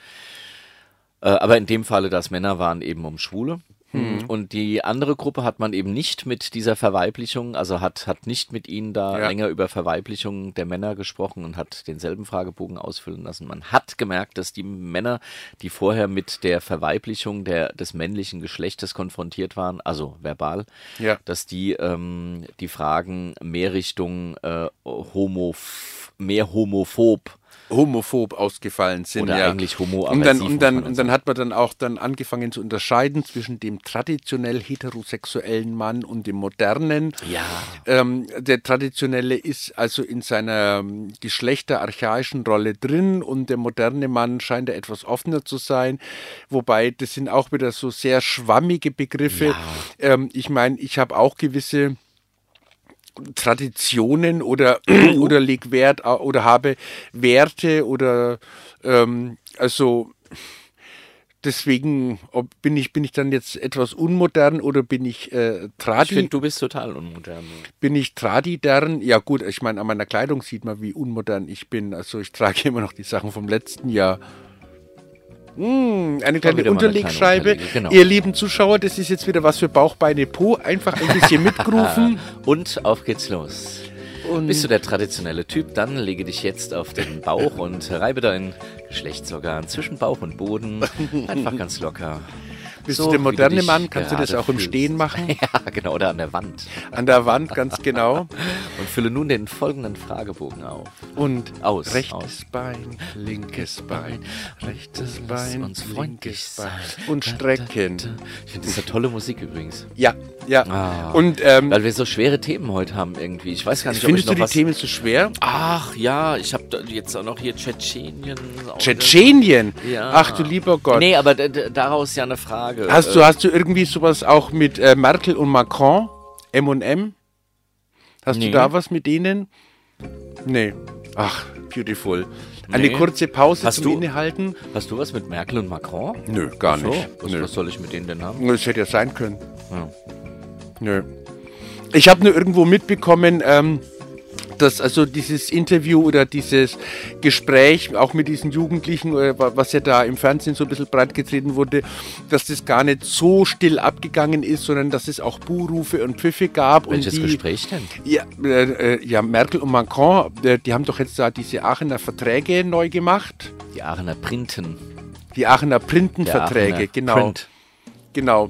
Äh, aber in dem Falle, dass Männer waren eben um Schwule. Hm. Und die andere Gruppe hat man eben nicht mit dieser Verweiblichung, also hat, hat nicht mit ihnen da Ja. länger über Verweiblichung der Männer gesprochen und hat denselben Fragebogen ausfüllen lassen. Man hat gemerkt, dass die Männer, die vorher mit der Verweiblichung der, des männlichen Geschlechtes konfrontiert waren, also verbal, Ja. dass die ähm, die Fragen mehr Richtung äh, homo, mehr homophob homophob ausgefallen sind. Oder ja. eigentlich und dann, und dann, und dann hat man dann auch dann angefangen zu unterscheiden zwischen dem traditionell heterosexuellen Mann und dem modernen. Ja. Ähm, der traditionelle ist also in seiner ähm, geschlechterarchaischen Rolle drin und der moderne Mann scheint da etwas offener zu sein. Wobei, das sind auch wieder so sehr schwammige Begriffe. Ähm, ich meine, ich habe auch gewisse Traditionen oder, oder leg Wert au- oder habe Werte oder ähm, also deswegen ob, bin ich bin ich dann jetzt etwas unmodern oder bin ich äh, Ich tradi finde, du bist total unmodern. bin ich tradidern? Ja gut ich meine an meiner Kleidung sieht man wie unmodern ich bin. Also ich trage immer noch die Sachen vom letzten Jahr Hm, eine kleine mal eine Unterlegscheibe. kleine genau. Ihr lieben Zuschauer, das ist jetzt wieder was für Bauchbeine Po. Einfach ein bisschen mitgerufen. Und auf geht's los. Und Bist du der traditionelle Typ, dann lege dich jetzt auf den Bauch und reibe dein Geschlechtsorgan zwischen Bauch und Boden. Einfach ganz locker. Bist So, du der moderne dich Mann? Kannst du das auch im fühlst. Stehen machen? Ja, genau, oder an der Wand. An der Wand, ganz genau. Und fülle nun den folgenden Fragebogen auf. Und Aus, rechtes aus. Bein, linkes Bein, rechtes Bein, uns freundlich. Bein. Und strecken. Ich finde, das ist eine tolle Musik übrigens. Ja, ja. Ah. Und ähm, Weil wir so schwere Themen heute haben irgendwie. Ich weiß gar nicht, ob ich findest noch du die was... Themen so schwer? Ach ja, ich habe jetzt auch noch hier Tschetschenien. Tschetschenien? Ja. Ach du lieber Gott. Nee, aber daraus ja eine Frage. Hast Äh, du, hast du irgendwie sowas auch mit äh, Merkel und Macron? M&M? Hast Nee. du da was mit denen? Nee. Ach, beautiful. Eine Nee. kurze Pause Hast zum du- Innehalten? Hast du was mit Merkel und Macron? Nö, gar So, nicht. was, Nö. was soll ich mit denen denn haben? Das hätte ja sein können. Ja. Nö. Ich habe nur irgendwo mitbekommen, ähm, dass also dieses Interview oder dieses Gespräch auch mit diesen Jugendlichen, äh, was ja da im Fernsehen so ein bisschen breitgetreten wurde, dass das gar nicht so still abgegangen ist, sondern dass es auch Buhrufe und Pfiffe gab. Welches und die, Gespräch denn? Ja, äh, äh, ja, Merkel und Macron, äh, die haben doch jetzt da diese Aachener Verträge neu gemacht. Die Aachener Printen. Die Aachener Printenverträge, genau. Print. Genau.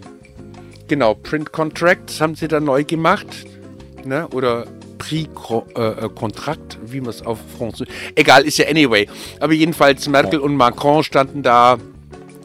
Genau, Print Contracts haben sie da neu gemacht. Ne? Oder Prix-Kontrakt, wie man es auf Französisch. Egal, ist ja anyway. Aber jedenfalls, Merkel und Macron standen da.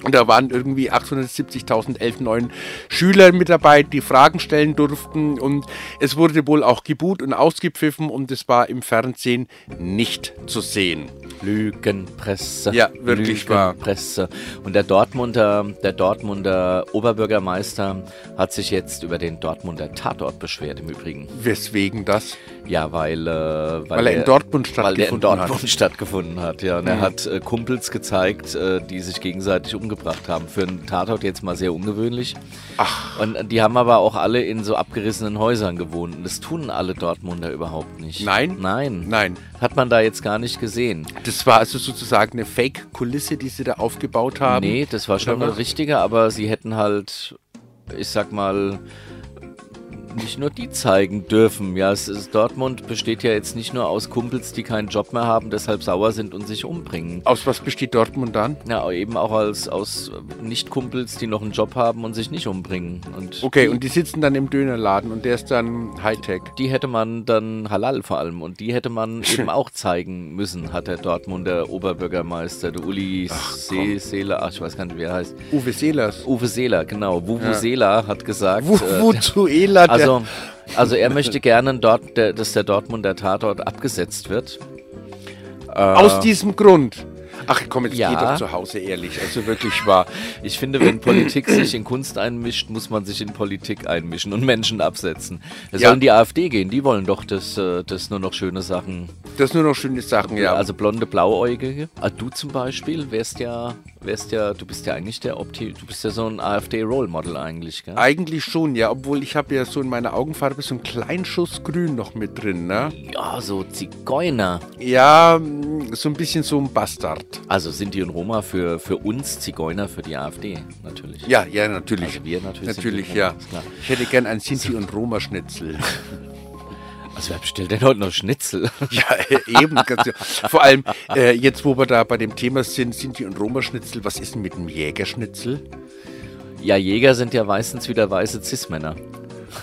Und da waren irgendwie 870.000 elf neuen Schüler mit dabei, die Fragen stellen durften. Und es wurde wohl auch gebuht und ausgepfiffen und es war im Fernsehen nicht zu sehen. Lügenpresse. Ja, wirklich wahr. Lügenpresse. Und der Dortmunder, der Dortmunder Oberbürgermeister hat sich jetzt über den Dortmunder Tatort beschwert im Übrigen. Weswegen das? Ja, weil, äh, weil, Weil er in Dortmund weil der in stattgefunden Dortmund hat. stattgefunden hat. Ja, und er hat äh, Kumpels gezeigt, äh, die sich gegenseitig umgebracht haben. Für einen Tatort jetzt mal sehr ungewöhnlich. Ach, Und die haben aber auch alle in so abgerissenen Häusern gewohnt. Und das tun alle Dortmunder überhaupt nicht. Nein? Nein. nein. Hat man da jetzt gar nicht gesehen. Das war also sozusagen eine Fake-Kulisse, die sie da aufgebaut haben. Nee, das war schon eine richtige, aber sie hätten halt, ich sag mal, nicht nur die zeigen dürfen. Ja, es ist, Dortmund besteht ja jetzt nicht nur aus Kumpels, die keinen Job mehr haben, deshalb sauer sind und sich umbringen. Aus was besteht Dortmund dann? Ja, eben auch als aus Nicht-Kumpels, die noch einen Job haben und sich nicht umbringen. Und Okay, die, und die sitzen dann im Dönerladen und der ist dann Hightech. die hätte man dann halal vor allem und die hätte man eben auch zeigen müssen, hat der Dortmunder Oberbürgermeister, der Uli Se Seeler, ach, ich weiß gar nicht, wie er heißt. Uwe Seelers. Uwe Seeler, genau. Wuvu Ja. Seeler hat gesagt. Wu- äh, also, also er möchte gerne dort, der, dass der Dortmunder Tatort abgesetzt wird. Äh, aus diesem Grund. Ach komm, jetzt Ja. geh doch zu Hause ehrlich. Also wirklich wahr. Ich finde, wenn Politik sich in Kunst einmischt, muss man sich in Politik einmischen und Menschen absetzen. Da Ja. sollen die AfD gehen, die wollen doch, dass, äh, dass nur noch schöne Sachen. Das nur noch schöne Sachen, ja. Also blonde Blauäugige. Ah, du zum Beispiel wärst ja, wärst ja, du bist ja eigentlich der Opti, du bist ja so ein AfD-Role-Model eigentlich, gell? Eigentlich schon, ja. Obwohl ich habe ja so in meiner Augenfarbe so einen kleinen Schuss Grün noch mit drin, ne? Ja, so Zigeuner. Ja, mh, so ein bisschen so ein Bastard. Also Sinti und Roma für, für uns Zigeuner, für die AfD natürlich. Ja, ja, natürlich. Also wir natürlich. Natürlich, ja. Roma. Ich hätte gern ein Sinti- und Roma-Schnitzel. Also wer bestellt denn heute noch Schnitzel? Ja, eben. Ganz, ja. Vor allem, äh, jetzt wo wir da bei dem Thema sind, Sinti- und Roma-Schnitzel, was ist denn mit dem Jägerschnitzel? Ja, Jäger sind ja meistens wieder weiße Cis-Männer.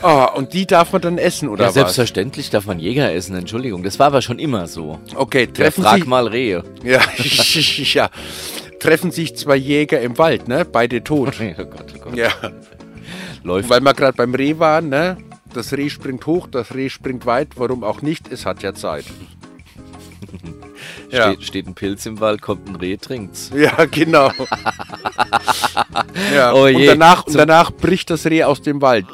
Ah, und die darf man dann essen, oder Ja, was? selbstverständlich darf man Jäger essen, Entschuldigung. Das war aber schon immer so. Okay, Ja, treffen frag sich... mal Rehe. Ja, ja. Treffen sich zwei Jäger im Wald, ne? Beide tot. Oh Gott, oh Gott. Ja. Läuft. Weil wir gerade beim Reh waren, ne? Das Reh springt hoch, das Reh springt weit, warum auch nicht? Es hat ja Zeit. Ja. Steht, steht ein Pilz im Wald, kommt ein Reh, trinkt's. Ja, genau. ja. Oh und, danach, und danach bricht das Reh aus dem Wald.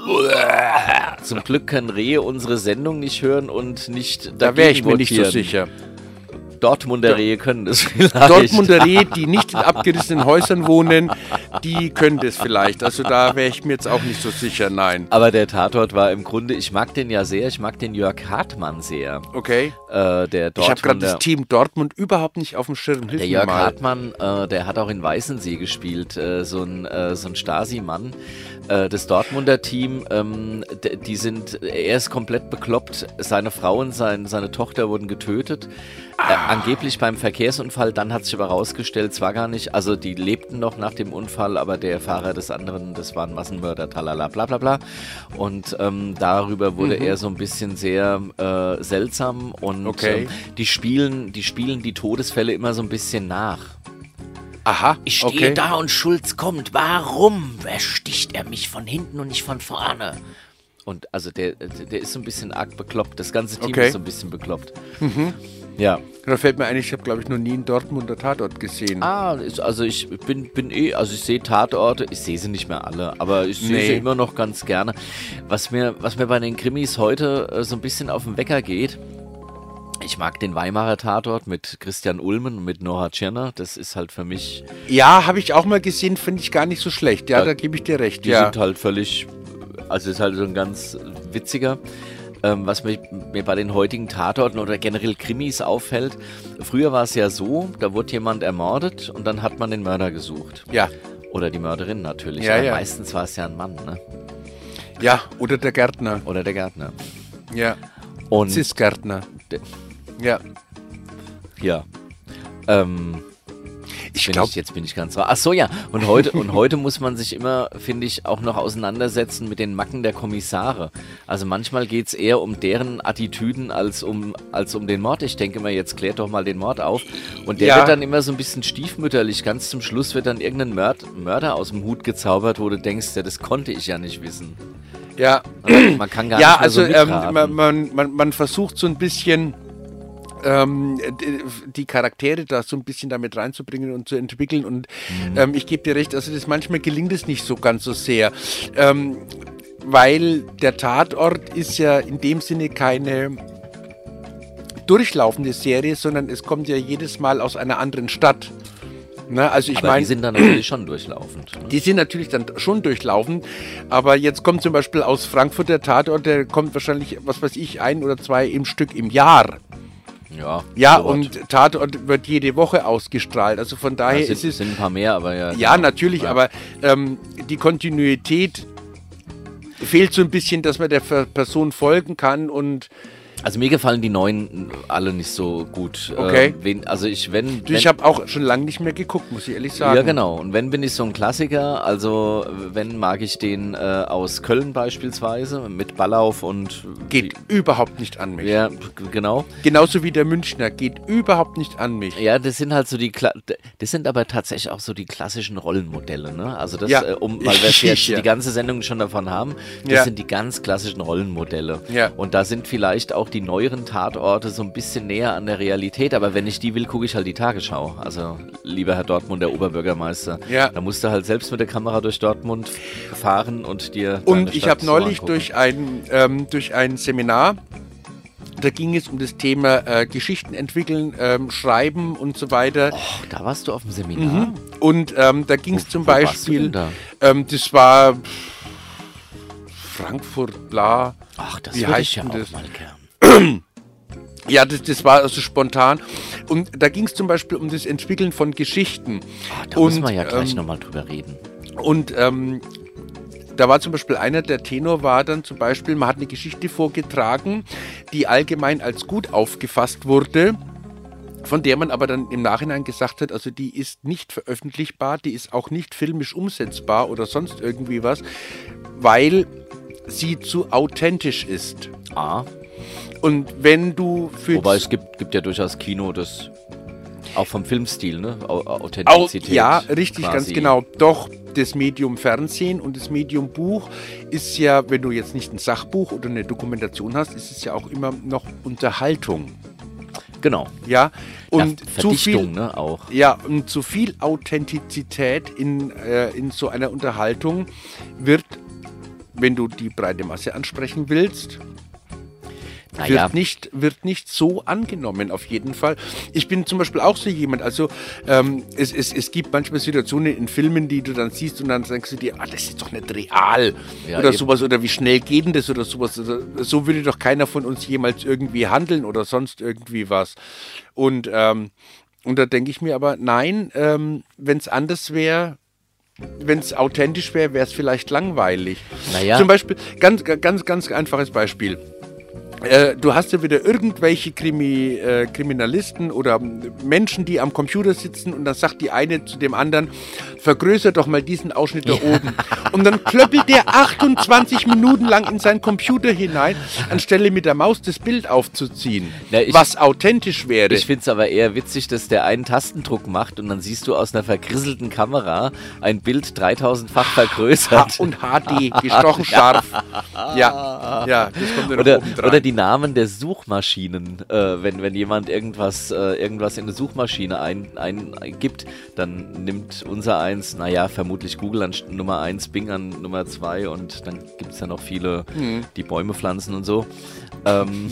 Zum Glück können Rehe unsere Sendung nicht hören und nicht Da wäre ich dagegen mir nicht so votieren. sicher. Dortmunder Rehe können das vielleicht. Dortmunder Rehe, die nicht in abgerissenen Häusern wohnen, die können das vielleicht. Also da wäre ich mir jetzt auch nicht so sicher, nein. Aber der Tatort war im Grunde, ich mag den ja sehr, ich mag den Jörg Hartmann sehr. Okay. Äh, der Ich habe gerade das Team Dortmund überhaupt nicht auf dem Schirm. Hilf Der Jörg mal. Hartmann, äh, der hat auch in Weißensee gespielt, äh, so ein, äh, so ein Stasi-Mann. Äh, das Dortmunder Team, ähm, die sind, er ist komplett bekloppt. Seine Frau und sein, seine Tochter wurden getötet. Äh, angeblich beim Verkehrsunfall, dann hat sich aber rausgestellt, es war gar nicht, also die lebten noch nach dem Unfall, aber der Fahrer des anderen, das war ein Massenmörder, tralala, bla bla bla. Und ähm, darüber wurde er so ein bisschen sehr äh, seltsam und Okay. ähm, die spielen, die spielen die Todesfälle immer so ein bisschen nach. Aha, Ich stehe okay. da und Schulz kommt. Warum ersticht er mich von hinten und nicht von vorne? Und also der, der ist so ein bisschen arg bekloppt. Das ganze Team Okay. ist so ein bisschen bekloppt. Ja. Da fällt mir ein, ich habe, glaube ich, noch nie einen Dortmunder Tatort gesehen. Ah, also ich bin, bin eh, also ich sehe Tatorte, ich sehe sie nicht mehr alle, aber ich sehe Nee. sie immer noch ganz gerne. Was mir, was mir bei den Krimis heute äh, so ein bisschen auf den Wecker geht, ich mag den Weimarer Tatort mit Christian Ulmen und mit Nora Tschirner. Das ist halt für mich Ja, habe ich auch mal gesehen, finde ich gar nicht so schlecht. Ja, Ja, da gebe ich dir recht. Die ja. sind halt völlig Also ist halt so ein ganz witziger. Ähm, was mich, mir bei den heutigen Tatorten oder generell Krimis auffällt, früher war es ja so, da wurde jemand ermordet und dann hat man den Mörder gesucht. Ja. Oder die Mörderin natürlich. Ja, ja. meistens war es ja ein Mann, ne? Ja, oder der Gärtner. Oder der Gärtner. Ja. Und Cis-Gärtner. Ja. ja. Ähm, Ich glaube, jetzt bin ich ganz. Ach so, ja. Und heute, und heute muss man sich immer, finde ich, auch noch auseinandersetzen mit den Macken der Kommissare. Also manchmal geht es eher um deren Attitüden als um, als um den Mord. Ich denke mal, jetzt klärt doch mal den Mord auf. Und der Ja. wird dann immer so ein bisschen stiefmütterlich. Ganz zum Schluss wird dann irgendein Mörd Mörder aus dem Hut gezaubert, wo du denkst, ja, das konnte ich ja nicht wissen. ja. Man kann gar Ja, nicht mehr also so ähm, man, man, man versucht so ein bisschen ähm, die Charaktere da so ein bisschen damit reinzubringen und zu entwickeln. Und Mhm. ähm, ich gebe dir recht, also das manchmal gelingt es nicht so ganz so sehr. Ähm, weil der Tatort ist ja in dem Sinne keine durchlaufende Serie, sondern es kommt ja jedes Mal aus einer anderen Stadt. Ne? Also ich Aber meine, die sind dann natürlich schon durchlaufend. Ne? die sind natürlich dann schon durchlaufen, aber jetzt kommt zum Beispiel aus Frankfurt der Tatort, der kommt wahrscheinlich, was weiß ich, ein oder zwei im Stück im Jahr. Ja, Ja, so und Tatort wird jede Woche ausgestrahlt. Also von daher sind, ist es. sind ein paar mehr, aber ja. Ja, genau. natürlich, Ja. aber ähm, die Kontinuität fehlt so ein bisschen, dass man der Person folgen kann und Also mir gefallen die neuen alle nicht so gut. Okay. Äh, wen, also ich, wenn. du, wenn ich habe auch schon lange nicht mehr geguckt, muss ich ehrlich sagen. ja, genau. Und wenn bin ich so ein Klassiker, also wenn mag ich den äh, aus Köln beispielsweise mit Ballauf und Geht überhaupt nicht an mich. ja, genau. Genauso wie der Münchner, geht überhaupt nicht an mich. Ja, das sind halt so die Kla das sind aber tatsächlich auch so die klassischen Rollenmodelle, ne? Also das, Ja. äh, um, weil wir jetzt Ja. die ganze Sendung schon davon haben, das Ja. sind die ganz klassischen Rollenmodelle. Ja. Und da sind vielleicht auch die neueren Tatorte so ein bisschen näher an der Realität, aber wenn ich die will, gucke ich halt die Tagesschau. Also, lieber Herr Dortmund, der Oberbürgermeister, Ja. da musst du halt selbst mit der Kamera durch Dortmund fahren und dir. Und ich habe neulich angucken. durch ein, ähm, durch ein Seminar, da ging es um das Thema äh, Geschichten entwickeln, ähm, schreiben und so weiter. Oh, da warst du auf dem Seminar. Und ähm, da ging es zum Beispiel, da? ähm, das war Frankfurt, bla. Ach, das Wie heißt ich ja denn auch das? mal gern. Ja, das, das war also spontan. Und da ging es zum Beispiel um das Entwickeln von Geschichten. Ah, da müssen Und, wir ja gleich ähm, nochmal drüber reden. Und ähm, da war zum Beispiel einer, der Tenor war dann zum Beispiel, man hat eine Geschichte vorgetragen, die allgemein als gut aufgefasst wurde, von der man aber dann im Nachhinein gesagt hat, also die ist nicht veröffentlichbar, die ist auch nicht filmisch umsetzbar oder sonst irgendwie was, weil sie zu authentisch ist. Ah, Und wenn du für Wobei es gibt, gibt ja durchaus Kino, das auch vom Filmstil, ne? Au- Au- Au- Authentizität. ja, richtig, quasi. ganz genau. Doch das Medium Fernsehen und das Medium Buch ist ja, wenn du jetzt nicht ein Sachbuch oder eine Dokumentation hast, ist es ja auch immer noch Unterhaltung. Genau. Ja, und ja, zu viel, ne? Auch. ja, und zu viel Authentizität in, äh, in so einer Unterhaltung wird, wenn du die breite Masse ansprechen willst, Naja, wird, nicht, wird nicht so angenommen, auf jeden Fall. Ich bin zum Beispiel auch so jemand, also ähm, es, es, es gibt manchmal Situationen in Filmen, die du dann siehst und dann denkst du dir, ah, das ist doch nicht real Ja, oder eben. sowas oder wie schnell geht denn das oder sowas. Also, so würde doch keiner von uns jemals irgendwie handeln oder sonst irgendwie was. Und, ähm, und da denke ich mir aber, nein, ähm, wenn es anders wäre, wenn es authentisch wäre, wäre es vielleicht langweilig. Naja. Zum Beispiel, ganz, ganz, ganz einfaches Beispiel. Äh, du hast ja wieder irgendwelche Krimi, äh, Kriminalisten oder Menschen, die am Computer sitzen und dann sagt die eine zu dem anderen, vergrößer doch mal diesen Ausschnitt da oben. Und dann klöppelt der 28 Minuten lang in seinen Computer hinein, anstelle mit der Maus das Bild aufzuziehen. Na, ich- was authentisch wäre. ich finde es aber eher witzig, dass der einen Tastendruck macht und dann siehst du aus einer vergrisselten Kamera ein Bild 3000-fach H vergrößert. und HD, gestochen scharf. Ja, ja, das kommt dann noch Oder, oben dran. oder die die Namen der Suchmaschinen. Äh, wenn, wenn jemand irgendwas, äh, irgendwas in eine Suchmaschine eingibt, ein, eingibt, dann nimmt unser eins, naja, vermutlich Google an Nummer eins, Bing an Nummer zwei und dann gibt es ja noch viele, Mhm. die Bäume pflanzen und so. Ähm,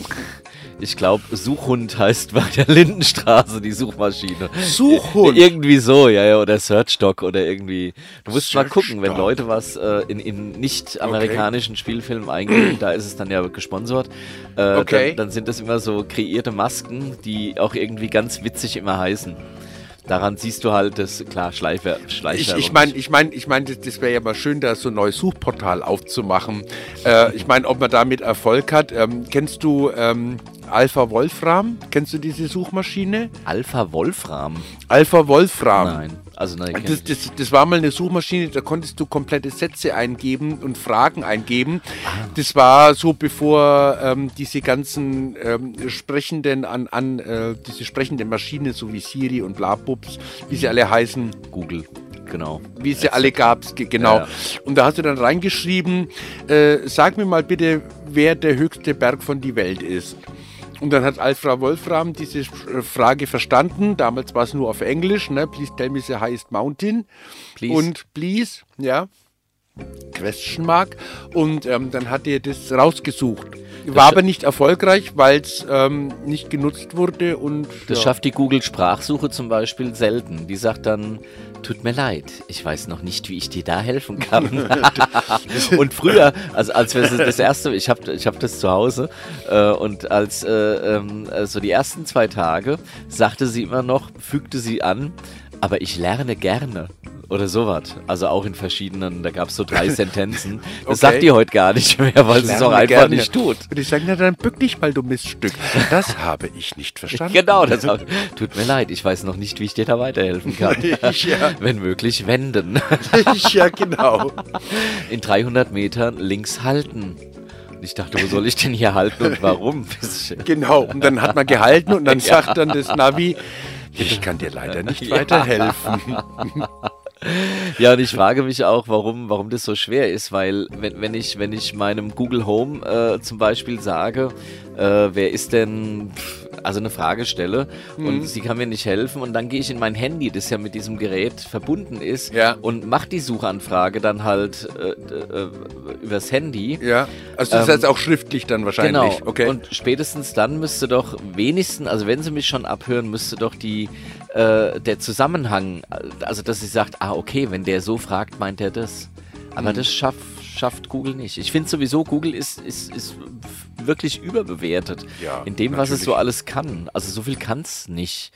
ich glaube, Suchhund heißt bei der Lindenstraße die Suchmaschine. Suchhund? Irgendwie so, ja, ja, oder Searchdoc oder irgendwie. Du musst mal gucken, wenn. Leute was äh, in, in nicht-amerikanischen Spielfilmen eingeben, da ist es dann ja gesponsert, äh, Okay. dann, dann sind das immer so kreierte Masken, die auch irgendwie ganz witzig immer heißen. Daran siehst du halt das, klar, Schleifer, Ich, Schleicher. ich meine, ich mein, ich mein, das, das wäre ja mal schön, da so ein neues Suchportal aufzumachen. Äh, ich meine, ob man damit Erfolg hat. Ähm, kennst du ähm, Alpha Wolfram? Kennst du diese Suchmaschine? Alpha Wolfram? Alpha Wolfram. Nein. Also nein, kenn Das, das, das war mal eine Suchmaschine, da konntest du komplette Sätze eingeben und Fragen eingeben. Das war so, bevor ähm, diese ganzen ähm, sprechenden an, an äh, diese sprechenden Maschinen, so wie Siri und Blabubs, wie sie alle heißen. Google, genau. wie es ja alle gab, ge- genau. Ja. Und da hast du dann reingeschrieben, äh, sag mir mal bitte, wer der höchste Berg von die Welt ist. Und dann hat Alfred Wolfram diese äh, Frage verstanden. Damals war es nur auf Englisch, ne? Please tell me the highest mountain. Please. Und please, ja. Question mark. Und ähm, dann hat er das rausgesucht. War aber nicht erfolgreich, weil es ähm, nicht genutzt wurde und Das ja. schafft die Google-Sprachsuche zum Beispiel selten. Die sagt dann, tut mir leid, ich weiß noch nicht, wie ich dir da helfen kann. und früher, also als wir das erste, ich habe ich hab das zu Hause äh, und als äh, ähm, äh, so die ersten zwei Tage sagte sie immer noch, fügte sie an, aber ich lerne gerne. Oder sowas. Also auch in verschiedenen, da gab es so drei Sentenzen. Das Okay. sagt die heute gar nicht mehr, weil sie es auch einfach gerne. nicht tut. Und ich sage, na dann bück dich mal, du Miststück. Das habe ich nicht verstanden. Genau, das hab, tut mir leid, ich weiß noch nicht, wie ich dir da weiterhelfen kann. Ja. Wenn möglich, wenden. ja, genau. In 300 Metern links halten. Und ich dachte, wo soll ich denn hier halten und warum? Genau. Und dann hat man gehalten und dann sagt dann das Navi, ich kann dir leider nicht Ja. weiterhelfen. Ja, und ich frage mich auch, warum, warum das so schwer ist, weil wenn, wenn, ich, wenn ich meinem Google Home äh, zum Beispiel sage, äh, wer ist denn, also eine Frage stelle Mhm. und sie kann mir nicht helfen und dann gehe ich in mein Handy, das ja mit diesem Gerät verbunden ist Ja. und mache die Suchanfrage dann halt äh, äh, übers Handy. Ja. Also das Ähm, heißt auch schriftlich dann wahrscheinlich. Genau. Okay. Und spätestens dann müsste doch wenigstens, also wenn sie mich schon abhören, müsste doch die äh, der Zusammenhang, also dass sie sagt, ah okay, wenn der so fragt, meint er das. Mhm. Aber das schafft schafft Google nicht. Ich finde sowieso, Google ist, ist, ist wirklich überbewertet Ja, in dem, was es natürlich. so alles kann. Also so viel kann es nicht.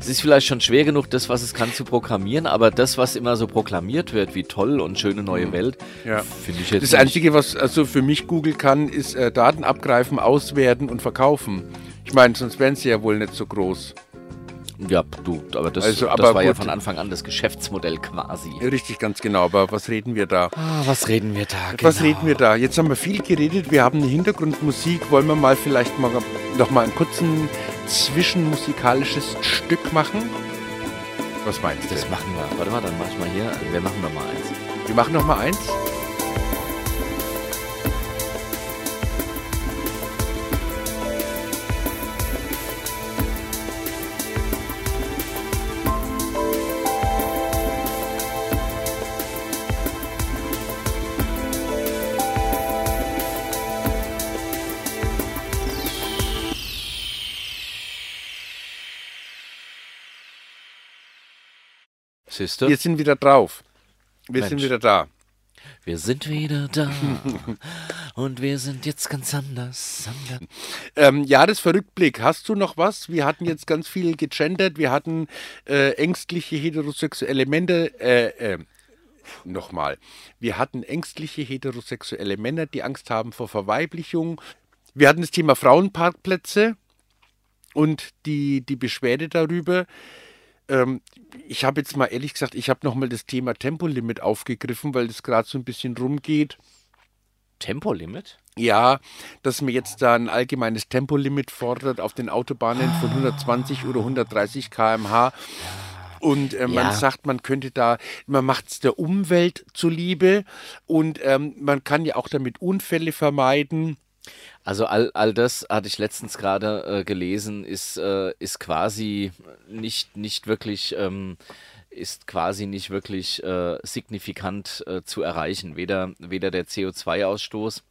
Es ist vielleicht schon schwer genug, das, was es kann, zu programmieren, aber das, was immer so proklamiert wird, wie toll und schöne neue Welt, Mhm. Ja. finde ich jetzt Das nicht. Einzige, was also für mich Google kann, ist äh, Daten abgreifen, auswerten und verkaufen. Ich meine, sonst wären sie ja wohl nicht so groß. Ja, du, aber das, Also, das aber war ja gut. von Anfang an das Geschäftsmodell quasi. Richtig, ganz genau. Aber was reden wir da? Ah, was reden wir da? Was genau? reden wir da? Jetzt haben wir viel geredet. Wir haben eine Hintergrundmusik. Wollen wir mal vielleicht mal noch mal einen kurzen zwischenmusikalisches Stück machen? Was meinst du? Das machen wir. Warte mal, dann mach ich mal hier. Wir machen noch mal eins. Wir machen noch mal eins. Siehst du? Wir sind wieder drauf. Wir sind Mensch. wieder da. Wir sind wieder da. und wir sind jetzt ganz anders. anders. Ähm, Jahresverrückblick, hast du noch was? Wir hatten jetzt ganz viel gegendert, wir hatten äh, ängstliche heterosexuelle Männer, äh, äh, nochmal, wir hatten ängstliche heterosexuelle Männer, die Angst haben vor Verweiblichung. Wir hatten das Thema Frauenparkplätze und die, die Beschwerde darüber. Ähm, ich habe jetzt mal ehrlich gesagt, ich habe nochmal das Thema Tempolimit aufgegriffen, weil das gerade so ein bisschen rumgeht. Tempolimit? Ja, dass man jetzt da ein allgemeines Tempolimit fordert auf den Autobahnen von 120 oder 130 km/h. Und äh, man Ja. sagt, man könnte da, man macht es der Umwelt zuliebe und ähm, man kann ja auch damit Unfälle vermeiden. Also all, all das hatte ich letztens gerade äh, gelesen, ist, äh, ist quasi nicht, nicht wirklich ähm, ist quasi nicht wirklich äh, signifikant äh, zu erreichen. Weder, weder der CO2-Ausstoß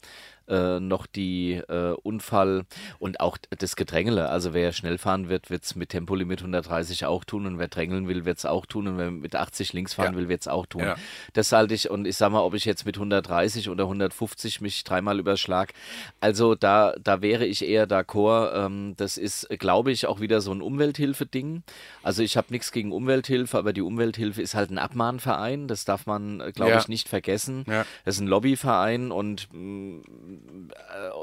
äh, noch die äh, Unfall und auch das Gedrängele. Also wer schnell fahren wird, wird es mit Tempolimit 130 auch tun und wer drängeln will, wird es auch tun und wer mit 80 links fahren ja. will, wird es auch tun. Ja. Das halte ich und ich sage mal, ob ich jetzt mit 130 oder 150 mich dreimal überschlag, also da, da wäre ich eher d'accord. Ähm, das ist, glaube ich, auch wieder so ein Umwelthilfe-Ding. Also ich habe nichts gegen Umwelthilfe, aber die Umwelthilfe ist halt ein Abmahnverein. Das darf man, glaube ja. ich, nicht vergessen. Das ist ein Lobbyverein und mh,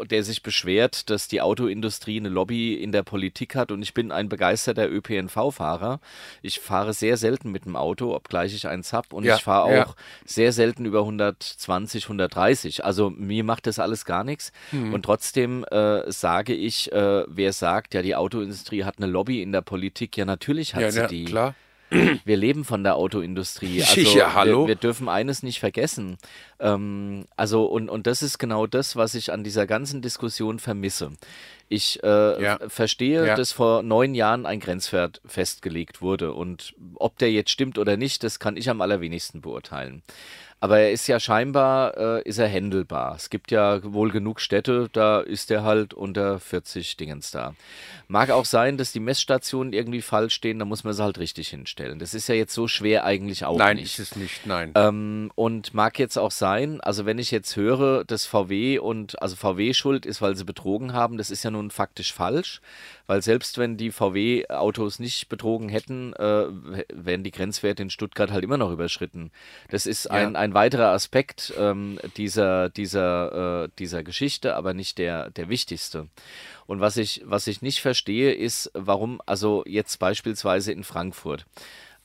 äh, der sich beschwert, dass die Autoindustrie eine Lobby in der Politik hat und ich bin ein begeisterter ÖPNV-Fahrer. Ich fahre sehr selten mit dem Auto, obgleich ich eins habe und ja, ich fahre auch ja. sehr selten über 120, 130. Also mir macht das alles gar nichts mhm. und trotzdem äh, sage ich, äh, wer sagt, ja die Autoindustrie hat eine Lobby in der Politik, ja natürlich hat ja, sie die. Klar. Wir leben von der Autoindustrie. Also ja, hallo. Wir, wir, dürfen eines nicht vergessen. Ähm, also, und, und das ist genau das, was ich an dieser ganzen Diskussion vermisse. Ich äh, ja. verstehe, ja. dass vor neun Jahren ein Grenzwert festgelegt wurde. Und ob der jetzt stimmt oder nicht, das kann ich am allerwenigsten beurteilen. Aber er ist ja scheinbar, äh, ist er händelbar. Es gibt ja wohl genug Städte, da ist er halt unter 40 Dingens da. Mag auch sein, dass die Messstationen irgendwie falsch stehen, da muss man sie halt richtig hinstellen. Das ist ja jetzt so schwer eigentlich auch nein, nicht. Nein, ist es nicht, nein. Ähm, und mag jetzt auch sein, also wenn ich jetzt höre, dass VW und, also VW schuld ist, weil sie betrogen haben, das ist ja nun faktisch falsch weil selbst wenn die VW-Autos nicht betrogen hätten, äh, wären die Grenzwerte in Stuttgart halt immer noch überschritten. Das ist ein, ja. ein weiterer Aspekt ähm, dieser, dieser, äh, dieser Geschichte, aber nicht der, der wichtigste. Und was ich, was ich nicht verstehe, ist, warum, also jetzt beispielsweise in Frankfurt,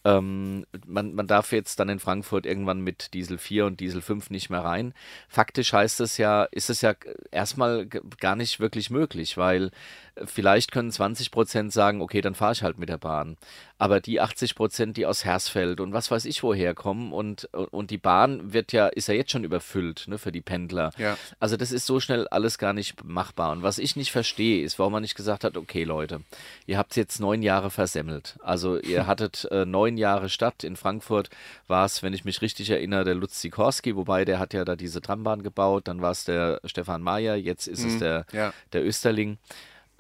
ähm, man, man darf jetzt dann in Frankfurt irgendwann mit Diesel 4 und Diesel 5 nicht mehr rein. Faktisch heißt es ja, ist es ja erstmal gar nicht wirklich möglich, weil Vielleicht können 20 Prozent sagen, okay, dann fahre ich halt mit der Bahn. Aber die 80 Prozent, die aus Hersfeld und was weiß ich woher kommen und, und die Bahn wird ja, ist ja jetzt schon überfüllt ne, für die Pendler. Ja. Also das ist so schnell alles gar nicht machbar. Und was ich nicht verstehe, ist, warum man nicht gesagt hat, okay Leute, ihr habt jetzt neun Jahre versemmelt. Also ihr hattet äh, neun Jahre Stadt. In Frankfurt war es, wenn ich mich richtig erinnere, der Lutz Sikorski, wobei der hat ja da diese Trambahn gebaut. Dann war es der Stefan Mayer, jetzt ist mhm. es der, ja. der Österling.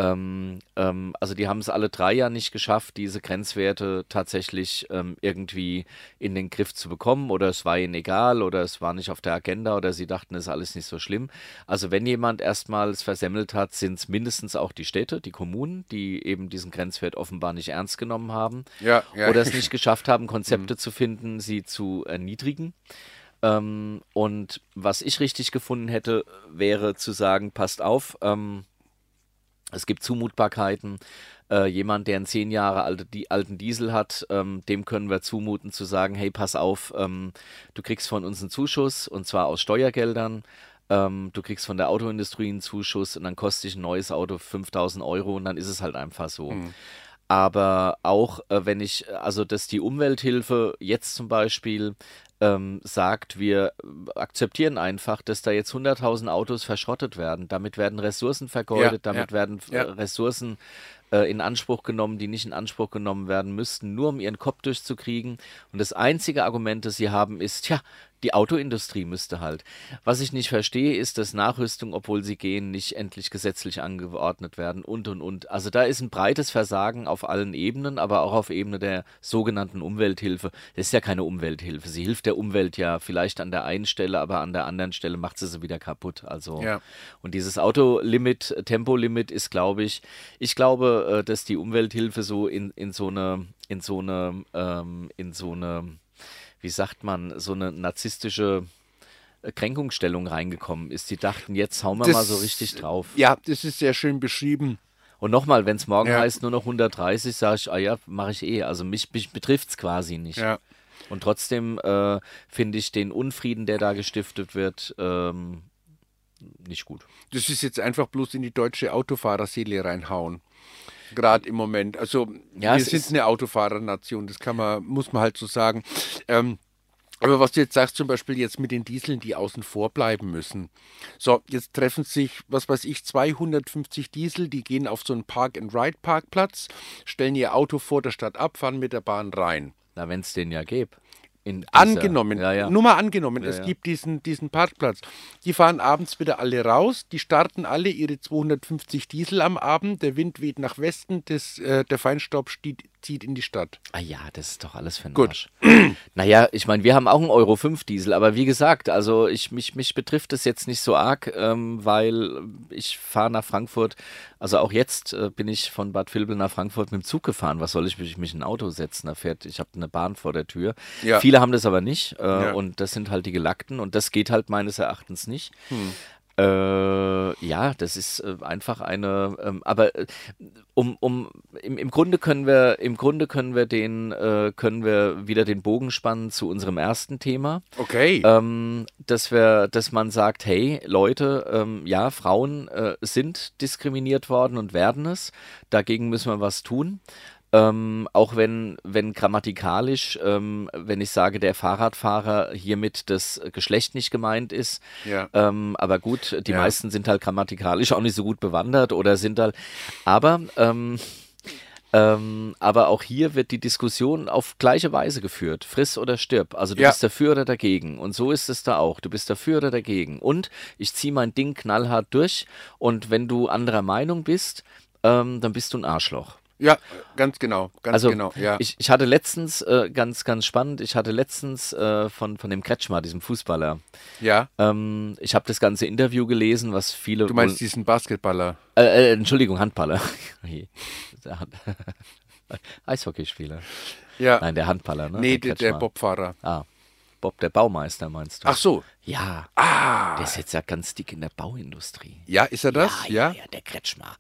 Ähm, ähm, also die haben es alle drei ja nicht geschafft, diese Grenzwerte tatsächlich ähm, irgendwie in den Griff zu bekommen oder es war ihnen egal oder es war nicht auf der Agenda oder sie dachten, es ist alles nicht so schlimm. Also wenn jemand erstmals versemmelt hat, sind es mindestens auch die Städte, die Kommunen, die eben diesen Grenzwert offenbar nicht ernst genommen haben ja, ja. oder es nicht geschafft haben, Konzepte mhm. zu finden, sie zu erniedrigen. Ähm, und was ich richtig gefunden hätte, wäre zu sagen, passt auf, ähm, es gibt Zumutbarkeiten. Äh, jemand, der einen zehn Jahre alte, die, alten Diesel hat, ähm, dem können wir zumuten zu sagen, hey, pass auf, ähm, du kriegst von uns einen Zuschuss und zwar aus Steuergeldern. Ähm, du kriegst von der Autoindustrie einen Zuschuss und dann kostet dich ein neues Auto 5000 Euro und dann ist es halt einfach so. Mhm. Aber auch äh, wenn ich, also dass die Umwelthilfe jetzt zum Beispiel ähm, sagt, wir akzeptieren einfach, dass da jetzt 100.000 Autos verschrottet werden. Damit werden Ressourcen vergeudet, ja, damit ja, werden ja. Ressourcen äh, in Anspruch genommen, die nicht in Anspruch genommen werden müssten, nur um ihren Kopf durchzukriegen. Und das einzige Argument, das sie haben, ist, ja, die Autoindustrie müsste halt. Was ich nicht verstehe, ist, dass Nachrüstung, obwohl sie gehen, nicht endlich gesetzlich angeordnet werden und und und. Also da ist ein breites Versagen auf allen Ebenen, aber auch auf Ebene der sogenannten Umwelthilfe. Das ist ja keine Umwelthilfe. Sie hilft der Umwelt ja vielleicht an der einen Stelle, aber an der anderen Stelle macht sie sie wieder kaputt. Also ja. und dieses Autolimit, Tempolimit ist, glaube ich, ich glaube, äh, dass die Umwelthilfe so in, in so eine, in so eine, ähm, in so eine wie sagt man, so eine narzisstische äh, Kränkungsstellung reingekommen ist. Die dachten, jetzt hauen wir das, mal so richtig drauf. Ja, das ist sehr schön beschrieben. Und nochmal, wenn es morgen ja. heißt nur noch 130, sage ich, ah ja, mache ich eh. Also mich, mich betrifft es quasi nicht. Ja. Und trotzdem äh, finde ich den Unfrieden, der da gestiftet wird, ähm, nicht gut. Das ist jetzt einfach bloß in die deutsche Autofahrerseele reinhauen gerade im Moment. Also ja, wir sind eine Autofahrernation, das kann man, muss man halt so sagen. Ähm, Aber was du jetzt sagst, zum Beispiel jetzt mit den Dieseln, die außen vor bleiben müssen. So, jetzt treffen sich, was weiß ich, 250 Diesel, die gehen auf so einen Park-and-Ride-Parkplatz, stellen ihr Auto vor der Stadt ab, fahren mit der Bahn rein. Na, wenn es den ja gäbe. In dieser- Angenommen, Ja, ja. nur mal angenommen, Ja, es gibt diesen, diesen Parkplatz. Die fahren abends wieder alle raus, die starten alle ihre 250 Diesel am Abend, der Wind weht nach Westen, das, äh, der Feinstaub stieg, zieht in die Stadt. Ah ja, das ist doch alles für den Gut. Arsch. naja, ich meine, wir haben auch einen Euro 5 Diesel, aber wie gesagt, also ich, mich, mich betrifft es jetzt nicht so arg, ähm, weil ich fahre nach Frankfurt, also auch jetzt äh, bin ich von Bad Vilbel nach Frankfurt mit dem Zug gefahren. Was soll ich mich, mich in ein Auto setzen? Da fährt, ich habe eine Bahn vor der Tür. Ja. Viele haben das aber nicht äh, Ja. und das sind halt die Gelackten und das geht halt meines Erachtens nicht. Hm. Äh, ja, das ist äh, einfach eine, ähm, aber äh, um, um im, im Grunde können wir, im Grunde können wir den, äh, können wir wieder den Bogen spannen zu unserem ersten Thema, Okay. ähm, dass wir, dass man sagt, hey Leute, ähm, ja, Frauen sind diskriminiert worden und werden es, dagegen müssen wir was tun. Ähm, auch wenn, wenn grammatikalisch, ähm, wenn ich sage, der Fahrradfahrer hiermit das Geschlecht nicht gemeint ist, Ja. ähm, aber gut, die Ja. meisten sind halt grammatikalisch auch nicht so gut bewandert oder sind halt, aber ähm, ähm, aber auch hier wird die Diskussion auf gleiche Weise geführt. Friss oder stirb. Also du Ja. bist dafür oder dagegen. Und so ist es da auch. Du bist dafür oder dagegen. Und ich ziehe mein Ding knallhart durch. Und wenn du anderer Meinung bist, ähm, dann bist du ein Arschloch. Ja, ganz genau, ganz Also genau. Ja. ich, ich hatte letztens, äh, ganz, ganz spannend, ich hatte letztens äh, von, von dem Kretschmer, diesem Fußballer, ja. ähm, ich habe das ganze Interview gelesen, was viele. Du meinst diesen Basketballer. äh, äh, Entschuldigung, Handballer. Eishockeyspieler. Ja. Nein, der Handballer, ne? nee, der, der. Bobfahrer. Ah, Bob, der Baumeister meinst du? Ach so. Ja, Ah. der ist jetzt ja ganz dick in der Bauindustrie. Ja, ist er das? Ja, Ja. ja, der Kretschmer.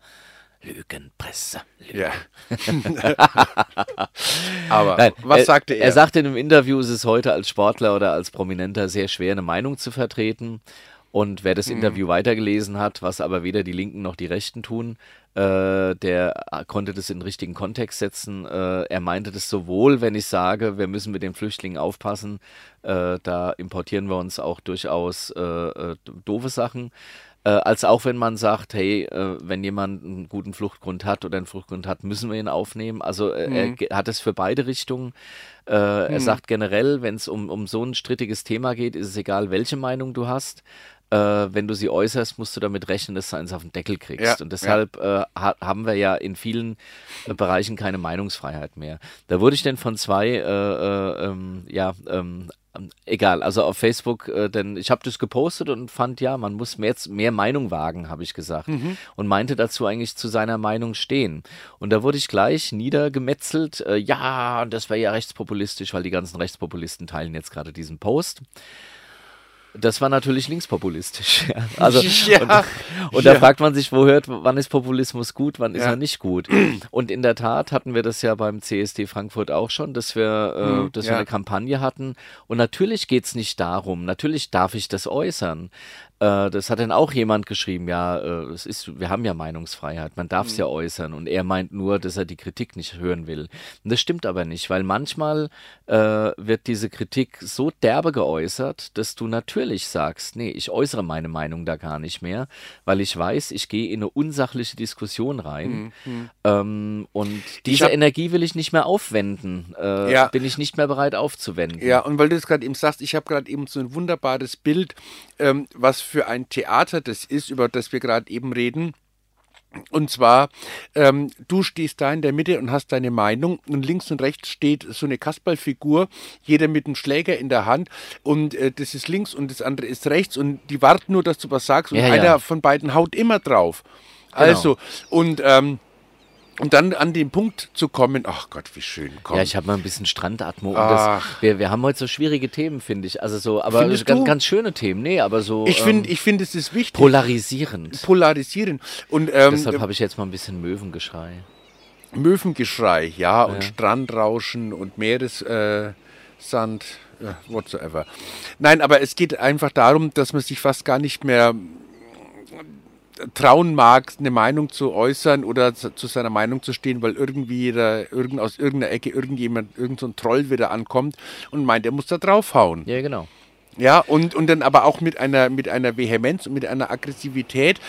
Lügenpresse. Lügen. Ja. Aber Nein, was sagte er? Er sagte in einem Interview, es ist heute als Sportler oder als Prominenter sehr schwer, eine Meinung zu vertreten. Und wer das Mhm. Interview weitergelesen hat, was aber weder die Linken noch die Rechten tun, äh, der konnte das in den richtigen Kontext setzen. Äh, er meinte das sowohl, wenn ich sage, wir müssen mit den Flüchtlingen aufpassen, äh, da importieren wir uns auch durchaus äh, äh, doofe Sachen. Äh, als auch wenn man sagt, hey, äh, wenn jemand einen guten Fluchtgrund hat oder einen Fluchtgrund hat, müssen wir ihn aufnehmen. Also äh, er ge- hat es für beide Richtungen. Äh, Er sagt generell, wenn es um, um so ein strittiges Thema geht, ist es egal, welche Meinung du hast. Äh, wenn du sie äußerst, musst du damit rechnen, dass du eins auf den Deckel kriegst. Ja, Und deshalb äh, ha haben wir ja in vielen Bereichen keine Meinungsfreiheit mehr. Da wurde ich denn von zwei, äh, äh, ähm, ja, ähm, egal, also auf Facebook, äh, denn ich habe das gepostet und fand, ja, man muss mehr, mehr Meinung wagen, habe ich gesagt. Und meinte dazu eigentlich zu seiner Meinung stehen. Und da wurde ich gleich niedergemetzelt, äh, ja, das wäre ja rechtspopulistisch, weil die ganzen Rechtspopulisten teilen jetzt gerade diesen Post. Das war natürlich linkspopulistisch. Ja. Also, Ja, und, und da ja. fragt man sich, wo hört, wann ist Populismus gut, wann ist er nicht gut. Und in der Tat hatten wir das ja beim CSD Frankfurt auch schon, dass wir, äh, Mhm, dass wir eine Kampagne hatten. Und natürlich geht es nicht darum, natürlich darf ich das äußern. Äh, das hat dann auch jemand geschrieben, ja, äh, es ist, wir haben ja Meinungsfreiheit, man darf es Mhm. ja äußern. Und er meint nur, dass er die Kritik nicht hören will. Und das stimmt aber nicht, weil manchmal äh, wird diese Kritik so derbe geäußert, dass du natürlich sagst, nee, ich äußere meine Meinung da gar nicht mehr, weil ich weiß, ich gehe in eine unsachliche Diskussion rein. Ähm, und diese hab- Energie will ich nicht mehr aufwenden. Äh, Ja. Bin ich nicht mehr bereit aufzuwenden. Ja, und weil du das gerade eben sagst, ich habe gerade eben so ein wunderbares Bild, ähm, was für ein Theater das ist, über das wir gerade eben reden. Und zwar, ähm, du stehst da in der Mitte und hast deine Meinung und links und rechts steht so eine Kasperlfigur, jeder mit einem Schläger in der Hand und äh, das ist links und das andere ist rechts und die warten nur, dass du was sagst und Ja, ja. einer von beiden haut immer drauf. Also, und, ähm, und dann an den Punkt zu kommen, ach Gott, wie schön, komm. Ja, ich habe mal ein bisschen Strandatmo. Und das, wir, wir haben heute so schwierige Themen, finde ich. Also so, aber ganz, ganz schöne Themen. Nee, aber so ich ähm, finde, ich finde, es ist wichtig. polarisierend. polarisieren. Und ähm, Deshalb habe ich jetzt mal ein bisschen Möwengeschrei. Möwengeschrei, ja, und Ja. Strandrauschen und Meeressand, äh, äh, whatsoever. Nein, aber es geht einfach darum, dass man sich fast gar nicht mehr trauen mag, eine Meinung zu äußern oder zu, zu seiner Meinung zu stehen, weil irgendwie da, irgend, aus irgendeiner Ecke irgendjemand, irgendein so Troll wieder ankommt und meint, er muss da draufhauen. Ja, genau. Ja, und, und dann aber auch mit einer, mit einer Vehemenz und mit einer Aggressivität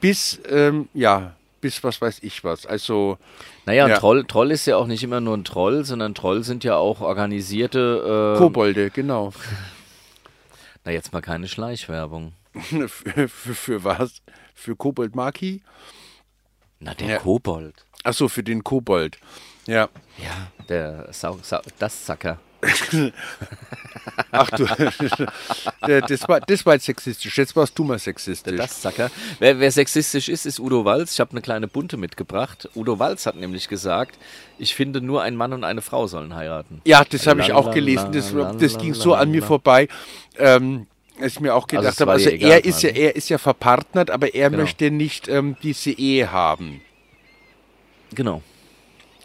bis, ähm, ja, bis was weiß ich was. Also. Naja, ja. Troll, Troll ist ja auch nicht immer nur ein Troll, sondern Troll sind ja auch organisierte. Äh, Kobolde, genau. Na, jetzt mal keine Schleichwerbung. für, für, für was? Für Kobold Maki? Na, der Ja. Kobold. Achso, für den Kobold. Ja. Ja, der Sau, Sau, das Sacker. Ach du, das, war, das war jetzt sexistisch. Jetzt warst du mal sexistisch. Das Sacker. Wer, wer sexistisch ist, ist Udo Walz. Ich habe eine kleine Bunte mitgebracht. Udo Walz hat nämlich gesagt, ich finde, nur ein Mann und eine Frau sollen heiraten. ja, das habe ich auch gelesen. Das, das ging so an mir vorbei. Ähm, ich mir auch Also gedacht es habe, also egal er ist ja, er ist ja verpartnert, aber er Genau. möchte nicht ähm, diese Ehe haben. Genau.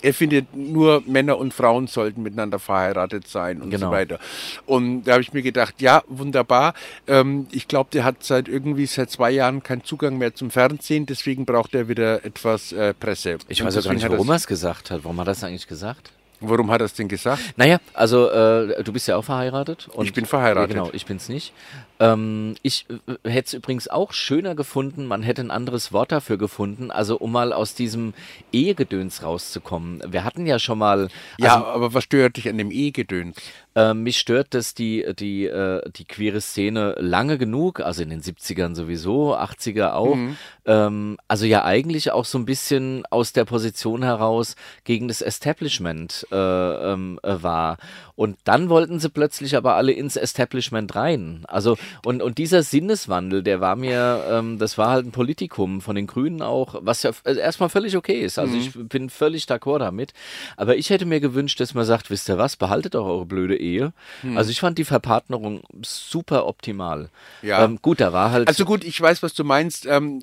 Er findet, nur Männer und Frauen sollten miteinander verheiratet sein und Genau. so weiter. Und da habe ich mir gedacht, ja, wunderbar. Ähm, ich glaube, der hat seit irgendwie seit zwei Jahren keinen Zugang mehr zum Fernsehen, deswegen braucht er wieder etwas äh, Presse. Ich Und weiß auch gar nicht, warum er es gesagt hat. Warum hat er es eigentlich gesagt? Warum hat er es denn gesagt? Naja, also äh, du bist ja auch verheiratet. Und, Ich bin verheiratet. Genau, ich bin's nicht. Ähm, ich äh, hätte es übrigens auch schöner gefunden, man hätte ein anderes Wort dafür gefunden, also um mal aus diesem Ehegedöns rauszukommen. Wir hatten ja schon mal, Ja, also, aber was stört dich an dem E-Gedöns? äh, mich stört, dass die, die, äh, die queere Szene lange genug, also in den 70ern sowieso, 80er auch, ähm, also ja eigentlich auch so ein bisschen aus der Position heraus gegen das Establishment äh, ähm, äh, war. Und dann wollten sie plötzlich aber alle ins Establishment rein. Also, und, und dieser Sinneswandel, der war mir, ähm, das war halt ein Politikum von den Grünen auch, was ja äh, erstmal völlig okay ist. Also ich bin völlig d'accord damit. Aber ich hätte mir gewünscht, dass man sagt, wisst ihr was, behaltet doch eure blöde Ehe. Also ich fand die Verpartnerung super optimal. Ja. Ähm, gut, da war halt, Also gut, ich weiß, was du meinst. Ähm,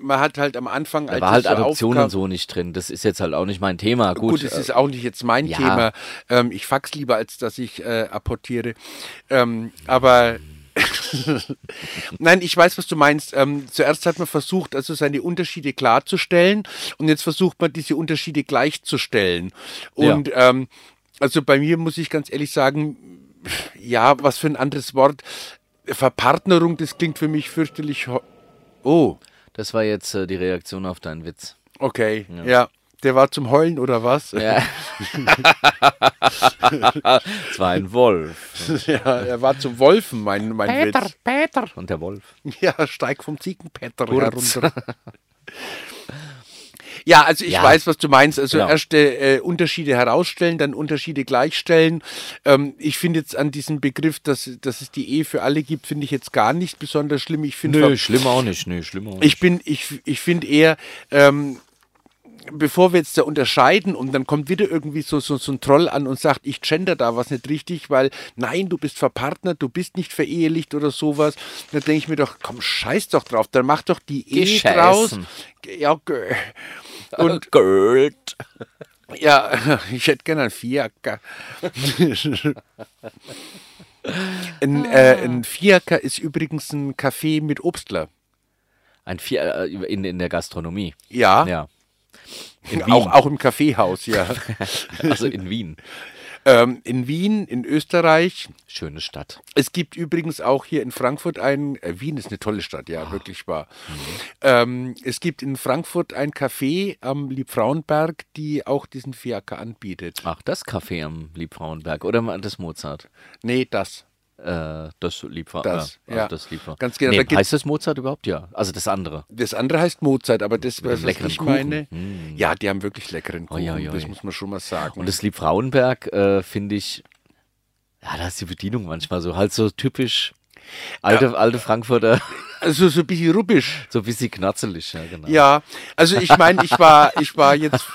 man hat halt am Anfang, da als war halt Adoption aufkam, und so nicht drin. Das ist jetzt halt auch nicht mein Thema. Gut, Gut, es äh, ist auch nicht jetzt mein ja. Thema. Ähm, ich fax lieber, als dass ich äh, apportiere. Ähm, aber nein, ich weiß, was du meinst. Ähm, zuerst hat man versucht, also seine Unterschiede klarzustellen und jetzt versucht man, diese Unterschiede gleichzustellen. Ja. Und ähm, also bei mir muss ich ganz ehrlich sagen, ja, was für ein anderes Wort. Verpartnerung, das klingt für mich fürchterlich. Oh, das war jetzt äh, die Reaktion auf deinen Witz. okay, ja. Der war zum Heulen oder was? Ja. es war ein Wolf. Ja, er war zum Wolfen, mein, mein Witz. Peter. Und der Wolf. Ja, steig vom Ziegenpetter Kurz. herunter. Ja, also ich Ja. weiß, was du meinst. Also Genau. erst äh, Unterschiede herausstellen, dann Unterschiede gleichstellen. Ähm, ich finde jetzt an diesem Begriff, dass, dass es die Ehe für alle gibt, finde ich jetzt gar nicht besonders schlimm. Ich finde Nö, schlimm auch nicht. Nö, schlimm auch nicht. ich bin, ich, ich finde eher, ähm, bevor wir jetzt da unterscheiden und dann kommt wieder irgendwie so, so, so ein Troll an und sagt, ich gender da was nicht richtig, weil nein, du bist verpartnert, du bist nicht verehelicht oder sowas. Dann denke ich mir doch, komm, scheiß doch drauf, dann mach doch die Ehe draus. Ja, gö- und Gold. ja, ich hätte gerne einen Fiaker. ein, äh, ein Fiaker ist übrigens ein Kaffee mit Obstler. Ein Vier äh, in, in der Gastronomie. Ja, Ja. Auch, auch im Kaffeehaus, ja. Also in Wien. Ähm, in Wien, in Österreich. Schöne Stadt. Es gibt übrigens auch hier in Frankfurt ein, äh, Wien ist eine tolle Stadt, ja, wirklich wahr. Mhm. Ähm, es gibt in Frankfurt ein Café am Liebfrauenberg, die auch diesen Fiaker anbietet. Ach, das Café am Liebfrauenberg. Oder das Mozart. Nee, das. Äh, das Liebfrauen. Das, ja. ja. das Liebfrauen. Ganz genau, Nee, da heißt das Mozart überhaupt? Ja. Also das andere. Das andere heißt Mozart, aber das, was leckeren ich Kuchen. meine, ja, die haben wirklich leckeren Kuchen, Oi, oi, oi. das muss man schon mal sagen. Und das Liebfrauenberg äh, finde ich, ja, da ist die Bedienung manchmal so, halt so typisch alte, alte Frankfurter, also so ein bisschen rubbisch. so ein bisschen knatzelig, ja, genau. Ja, also ich meine, ich war, ich war jetzt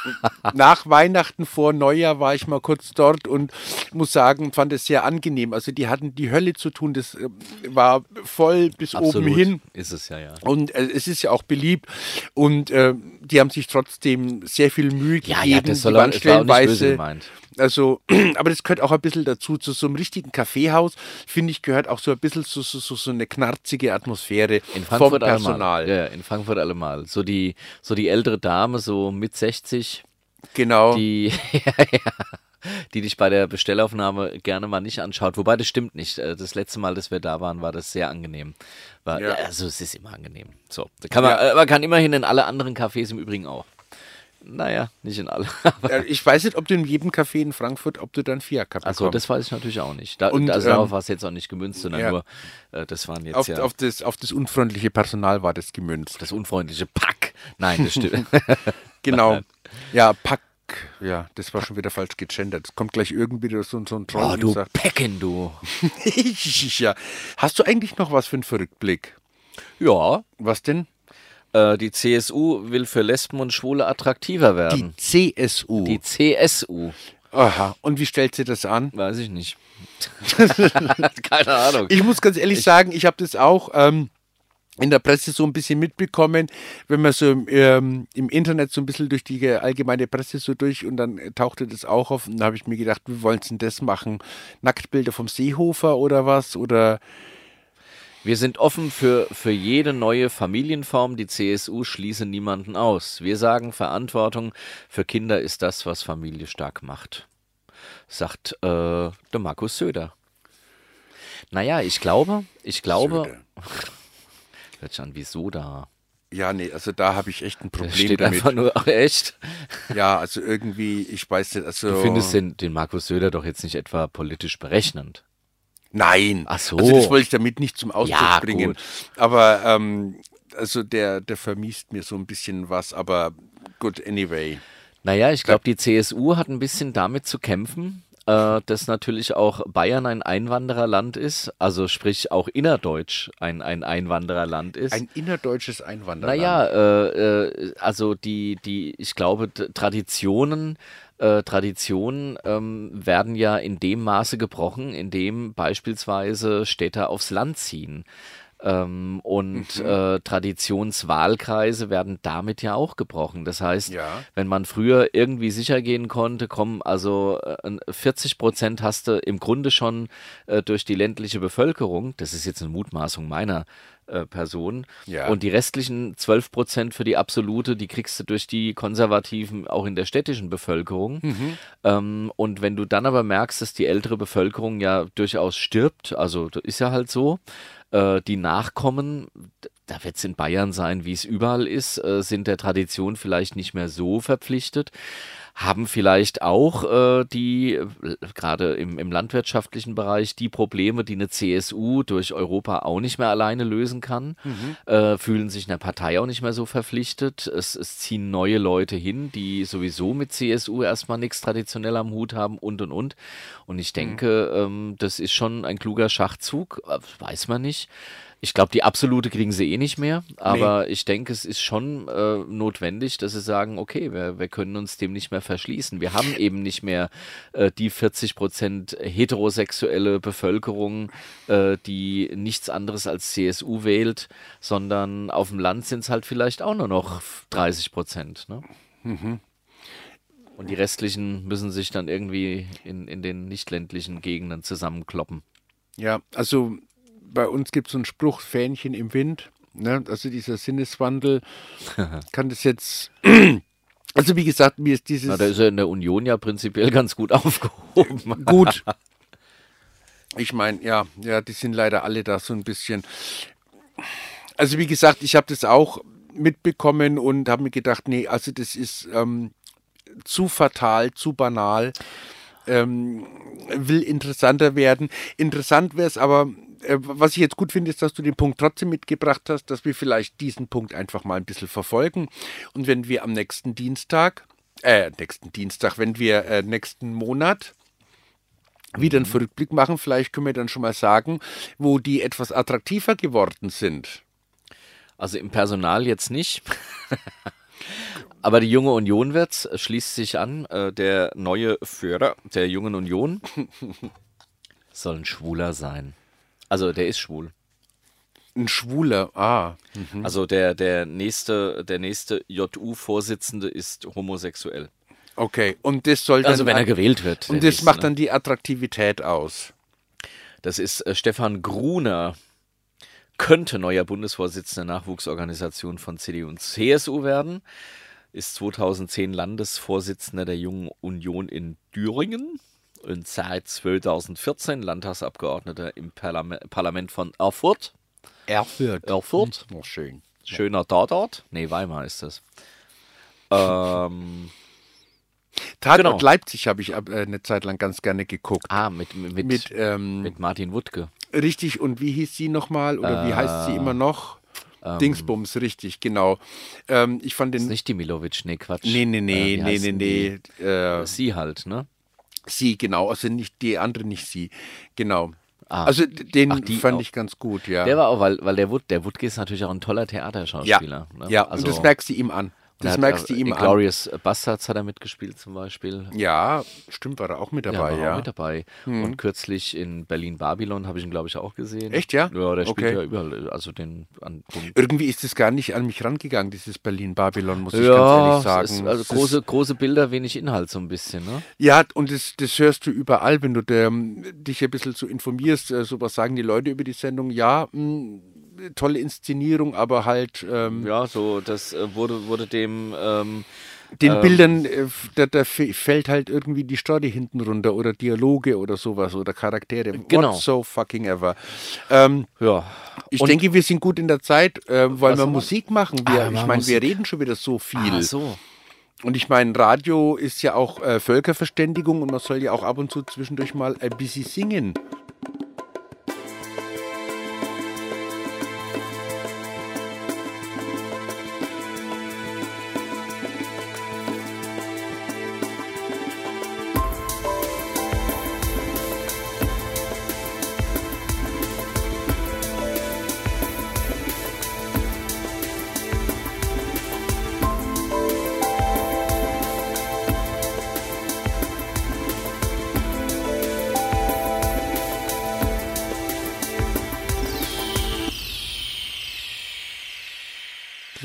nach Weihnachten vor Neujahr war ich mal kurz dort und muss sagen, fand es sehr angenehm. Also die hatten die Hölle zu tun, das äh, war voll bis Absolut. oben hin. Ist es ja, ja. Und äh, es ist ja auch beliebt und äh, die haben sich trotzdem sehr viel Mühe Ja, gegeben. ja, das soll die auch, nicht böse stellenweise, gemeint. Also, aber das gehört auch ein bisschen dazu. Zu so einem richtigen Kaffeehaus, finde ich, gehört auch so ein bisschen so, so, so eine knarzige Atmosphäre In Frankfurt vom Personal. allemal. Ja, in Frankfurt allemal. So die, so die ältere Dame, so mit 60, Genau. die, ja, ja, die dich bei der Bestellaufnahme gerne mal nicht anschaut. Wobei das stimmt nicht. Äh, Das letzte Mal, dass wir da waren, war das sehr angenehm. War, Ja. Also es ist immer angenehm. So, da kann man, äh, man kann immerhin in alle anderen Cafés im Übrigen auch. Naja, nicht in alle. Ich weiß nicht, ob du in jedem Café in Frankfurt, ob du dann Fiat-Cup also das weiß ich natürlich auch nicht. Da, Und, also darauf ähm, war es jetzt auch nicht gemünzt, sondern ja. nur, äh, das waren jetzt auf, ja auf, das, auf das unfreundliche Personal war das gemünzt. das unfreundliche Pack. Nein, das stimmt. Genau. Ja, Pack. Ja, das war schon wieder falsch gegendert. Es kommt gleich irgendwie so, so ein Troll oh, und du sagt, Pecken, du. ja. Hast du eigentlich noch was für einen Verrückblick? Ja, Was denn? Äh, die CSU will für Lesben und Schwule attraktiver Die werden. CSU. Die CSU. Aha. Und wie stellt sie das an? Weiß ich nicht. Keine Ahnung. Ich muss ganz ehrlich sagen, ich habe das auch ähm, in der Presse so ein bisschen mitbekommen, wenn man so im, ähm, im Internet so ein bisschen durch die allgemeine Presse so durch und dann tauchte das auch auf und da habe ich mir gedacht, wie wollen sie denn das machen? Nacktbilder vom Seehofer oder was? Oder Wir sind offen für, für jede neue Familienform. Die CSU schließe niemanden aus. Wir sagen, Verantwortung für Kinder ist das, was Familie stark macht. Sagt äh, der Markus Söder. Naja, ich glaube, ich glaube, Söder. hört sich an wie Soda. Ja, nee, also da habe ich echt ein Problem steht damit. einfach nur, ach, echt? Ja, also irgendwie, ich weiß nicht, also. Du findest den, den Markus Söder doch jetzt nicht etwa politisch berechnend. Nein. Ach so. Also das wollte ich damit nicht zum Ausdruck Ja, bringen. gut. Aber ähm, also der, der vermiest mir so ein bisschen was, aber gut, anyway. Naja, ich glaube, die CSU hat ein bisschen damit zu kämpfen, äh, dass natürlich auch Bayern ein Einwandererland ist, also sprich auch innerdeutsch ein, ein Einwandererland ist. Ein innerdeutsches Einwanderland. naja, äh, äh, also die, die, ich glaube, Traditionen, äh, Traditionen ähm, werden ja in dem Maße gebrochen, in dem beispielsweise Städte aufs Land ziehen. Ähm, und Mhm. äh, Traditionswahlkreise werden damit ja auch gebrochen. Das heißt, Ja. wenn man früher irgendwie sicher gehen konnte, komm, also äh, 40 Prozent hast du im Grunde schon äh, durch die ländliche Bevölkerung, das ist jetzt eine Mutmaßung meiner äh, Person, Ja. und die restlichen 12 Prozent für die absolute, die kriegst du durch die Konservativen auch in der städtischen Bevölkerung. Ähm, und wenn du dann aber merkst, dass die ältere Bevölkerung ja durchaus stirbt, also das ist ja halt so, äh, die Nachkommen, da wird es in Bayern sein, wie es überall ist, äh, sind der Tradition vielleicht nicht mehr so verpflichtet, haben vielleicht auch äh, die, äh, gerade im, im landwirtschaftlichen Bereich, die Probleme, die eine CSU durch Europa auch nicht mehr alleine lösen kann, äh, fühlen sich einer Partei auch nicht mehr so verpflichtet. Es, es ziehen neue Leute hin, die sowieso mit CSU erstmal nichts traditionell am Hut haben und und und. Und ich denke, ähm, das ist schon ein kluger Schachzug, äh, weiß man nicht. Ich glaube, die absolute kriegen sie eh nicht mehr, aber ich denke, es ist schon äh, notwendig, dass sie sagen, okay, wir, wir können uns dem nicht mehr verschließen. Wir haben eben nicht mehr äh, die 40 Prozent heterosexuelle Bevölkerung, äh, die nichts anderes als CSU wählt, sondern auf dem Land sind es halt vielleicht auch nur noch 30 Prozent. Ne? Und die restlichen müssen sich dann irgendwie in, in den nicht ländlichen Gegenden zusammenkloppen. Ja, also bei uns gibt es so einen Spruch, Fähnchen im Wind. Ne? Also dieser Sinneswandel kann das jetzt. Also wie gesagt, mir ist dieses Na, da ist er in der Union ja prinzipiell ganz gut aufgehoben. gut. Ich meine, ja, ja, die sind leider alle da so ein bisschen. Also wie gesagt, ich habe das auch mitbekommen und habe mir gedacht, nee, also das ist ähm, zu fatal, zu banal. Ähm, will interessanter werden. Interessant wäre es aber, was ich jetzt gut finde, ist, dass du den Punkt trotzdem mitgebracht hast, dass wir vielleicht diesen Punkt einfach mal ein bisschen verfolgen. Und wenn wir am nächsten Dienstag, äh, nächsten Dienstag, wenn wir äh, nächsten Monat wieder einen Rückblick machen, vielleicht können wir dann schon mal sagen, wo die etwas attraktiver geworden sind. Also im Personal jetzt nicht. Aber die junge Union wird's, schließt sich an. Äh, der neue Führer der jungen Union soll ein Schwuler sein. Also der ist schwul. Ein Schwuler, ah. Also der, der nächste, der nächste JU-Vorsitzende ist homosexuell. Okay, und das soll dann. Also wenn er gewählt wird. und das macht nächste, ne? dann die Attraktivität aus. Das ist äh, Stefan Gruner. Könnte neuer Bundesvorsitzender der Nachwuchsorganisation von CDU und CSU werden. Ist 2010 Landesvorsitzender der Jungen Union in Thüringen und seit 2014 Landtagsabgeordneter im Parlame Parlament von Erfurt. Erfurt. Erfurt. Oh, schön. Schöner Tatort. Nee, Weimar ist das. Ähm, Tatort Genau. Leipzig habe ich äh, eine Zeit lang ganz gerne geguckt. ah, mit, mit, mit, ähm, mit Martin Wuttke. richtig, und wie hieß sie nochmal? Oder wie heißt Äh, sie immer noch? ähm, Dingsbums, richtig, genau. Ähm, ich fand Ist den. nicht die Milovic, nee, Quatsch. Nee, nee, Äh, nee, wie nee, nee, nee. Äh, Sie halt, ne? Sie, genau. Also nicht die andere, nicht sie. Genau. Ah. Also den Ach, die fand auch. ich ganz gut, ja. Der war auch, weil, weil der, Wut, der ist natürlich auch ein toller ja, Theaterschauspieler. Ne? ja. also, und das merkst du ihm an. Der Das merkst du ihm an. Glorious Bastards hat er mitgespielt zum Beispiel. Ja, stimmt, war er auch mit dabei, war ja. auch mit dabei. Und kürzlich in Berlin Babylon habe ich ihn, glaube ich, auch gesehen. Echt, ja? Ja, der spielt Okay. ja überall. Also den an den Irgendwie ist es gar nicht an mich rangegangen, dieses Berlin-Babylon, muss ich ja, ganz ehrlich sagen. Ist, also Es große, Ist, große Bilder, wenig Inhalt so ein bisschen, ne? ja, und das, das hörst du überall, wenn du der, dich ein bisschen so informierst. Äh, so was sagen die Leute über die Sendung. Ja, mh, tolle Inszenierung, aber halt ähm, Ja, so, das äh, wurde, wurde dem ähm, den ähm, Bildern, äh, da, da fällt halt irgendwie die Story hinten runter oder Dialoge oder sowas oder Charaktere. Genau. What so fucking ever. Ähm, ja. ich Und- denke, wir sind gut in der Zeit, äh, wollen Was wir? Musik machen. Ah, Wir, wir ich meine, wir reden schon wieder so viel. Ah, so. Und ich meine, Radio ist ja auch äh, Völkerverständigung und man soll ja auch ab und zu zwischendurch mal ein bisschen singen.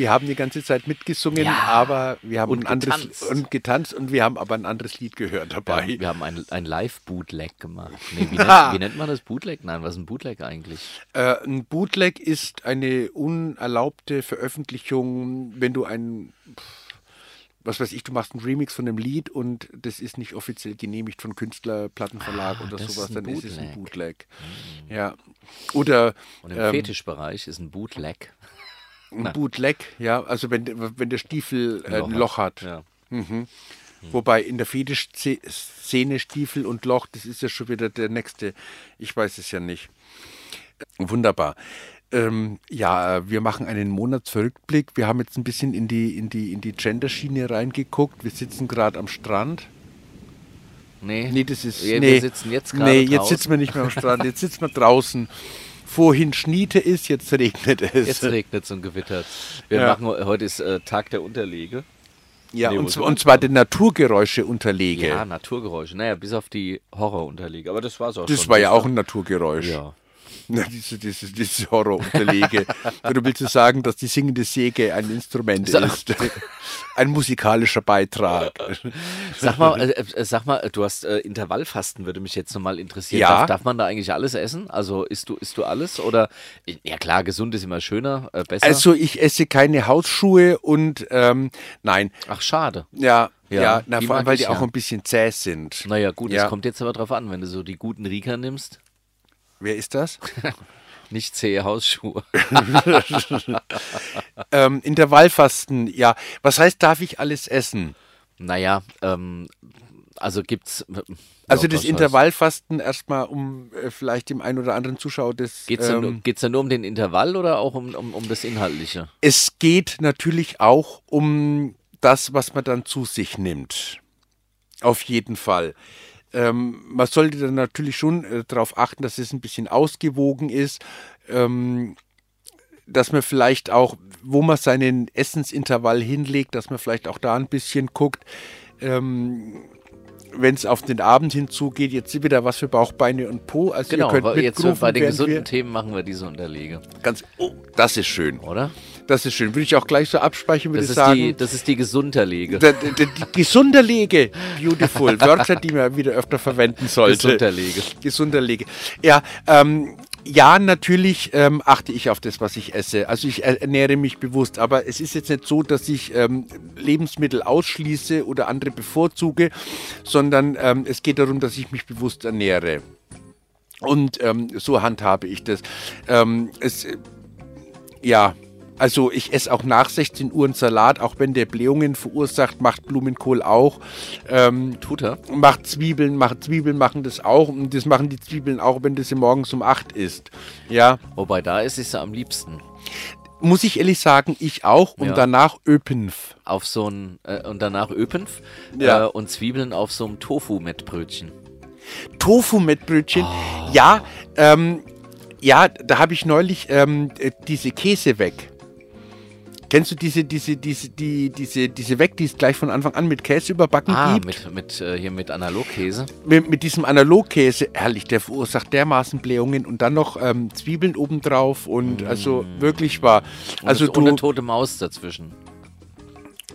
Wir haben die ganze Zeit mitgesungen, Ja. aber wir haben Und ein anderes getanzt. und getanzt und wir haben aber ein anderes Lied gehört dabei. Ja, wir haben ein, ein Live-Bootleg gemacht. Nee, wie, nennt, wie nennt man das Bootleg? Nein, was ist ein Bootleg eigentlich? Äh, ein Bootleg ist eine unerlaubte Veröffentlichung, wenn du ein, was weiß ich, du machst einen Remix von einem Lied und das ist nicht offiziell genehmigt von Künstler, Plattenverlag Ah, oder sowas, dann ist es ein Bootleg. Bootleg. Ja. Oder Und im ähm, Fetischbereich ist ein Bootleg. Ein Bootleg, ja, also wenn, wenn der Stiefel äh, ein Loch hat. Ja. Wobei in der Fetisch-Szene Stiefel und Loch, das ist ja schon wieder der nächste. Ich weiß es ja nicht. Wunderbar. Ähm, ja, wir machen einen Monatsrückblick. Wir haben jetzt ein bisschen in die, in die, in die Gender-Schiene reingeguckt. Wir sitzen gerade am Strand. Nee, Nee, das ist. wir, nee, wir sitzen jetzt gerade Nee, jetzt draußen. sitzen wir nicht mehr am Strand, jetzt sitzen wir draußen. Vorhin schniete es, jetzt regnet es. Jetzt regnet es und gewittert. Wir Ja. machen heute ist äh, Tag der Unterlege. ja, Nee, und, zwar, und zwar die Naturgeräusche unterlege. Ja, Naturgeräusche. Naja, bis auf die Horrorunterlege. Aber das war's auch das schon. war ja auch ein Naturgeräusch. Ja. Diese, diese, diese Horrorunterlege. Oder willst du sagen, dass die singende Säge ein Instrument So. ist? Ein musikalischer Beitrag. Sag mal, äh, äh, sag mal, du hast äh, Intervallfasten, würde mich jetzt nochmal interessieren. Ja. Darf, darf man da eigentlich alles essen? Also isst du, isst du alles? Oder ja klar, gesund ist immer schöner, äh, besser. Also ich esse keine Hausschuhe und ähm, nein, Ach, schade. ja, ja, Ja, na, vor allem, weil die auch ja. ein bisschen zäh sind. Naja, gut, Ja. es kommt jetzt aber drauf an, wenn du so die guten Rieker nimmst. Wer ist das? Nicht zähe Hausschuhe. ähm, Intervallfasten, ja. Was heißt, darf ich alles essen? naja, ähm, also gibt's. Also ja, das Intervallfasten erstmal, um äh, vielleicht dem einen oder anderen Zuschauer das. Geht es ähm, nur- geht's da nur um den Intervall oder auch um, um, um das Inhaltliche? es geht natürlich auch um das, was man dann zu sich nimmt. Auf jeden Fall. Ähm, man sollte dann natürlich schon äh, darauf achten, dass es ein bisschen ausgewogen ist, ähm, dass man vielleicht auch, wo man seinen Essensintervall hinlegt, dass man vielleicht auch da ein bisschen guckt. Ähm, wenn es auf den Abend hinzugeht, jetzt wieder was für Bauch, Beine und Po. Also Genau, ihr könnt jetzt bei den gesunden Themen machen wir diese Unterlege, ganz, oh, das ist schön. oder? Das ist schön. Würde ich auch gleich so abspeichern, würde Das ich ist, sagen. die, das ist die Gesunterlege. Der, der, der, die Gesunderlege, beautiful, Wörter, die man wieder öfter verwenden sollte. Gesunterlege. Gesunderlege. Ja, ähm, ja, natürlich ähm, achte ich auf das, was ich esse. Also ich er- ernähre mich bewusst, aber es ist jetzt nicht so, dass ich ähm, Lebensmittel ausschließe oder andere bevorzuge, sondern ähm, es geht darum, dass ich mich bewusst ernähre. Und ähm, so handhabe ich das. Ähm, es, äh, ja, also ich esse auch nach 16 Uhr einen Salat, auch wenn der Blähungen verursacht, macht Blumenkohl auch. Ähm, Tut er? macht Zwiebeln, macht Zwiebeln machen das auch und das machen die Zwiebeln auch, wenn das morgens um 8 ist. Ja, Wobei da ist es ja am liebsten. muss ich ehrlich sagen, ich auch und Ja. danach Öpenf. Auf so ein, äh, und danach Öpenf Ja. äh, und Zwiebeln auf so einem Tofu-Mettbrötchen. Tofu mit Brötchen. Ja, ähm, ja, da habe ich neulich ähm, äh, diese Käse weg. Kennst du diese, diese, diese, die, diese, diese weg, die es gleich von Anfang an mit Käse überbacken Ah, gibt? mit, mit, äh, hier mit Analogkäse. mit, mit diesem Analogkäse, herrlich, der verursacht dermaßen Blähungen und dann noch ähm, Zwiebeln obendrauf und also wirklich war. Also und, und eine du, tote Maus dazwischen.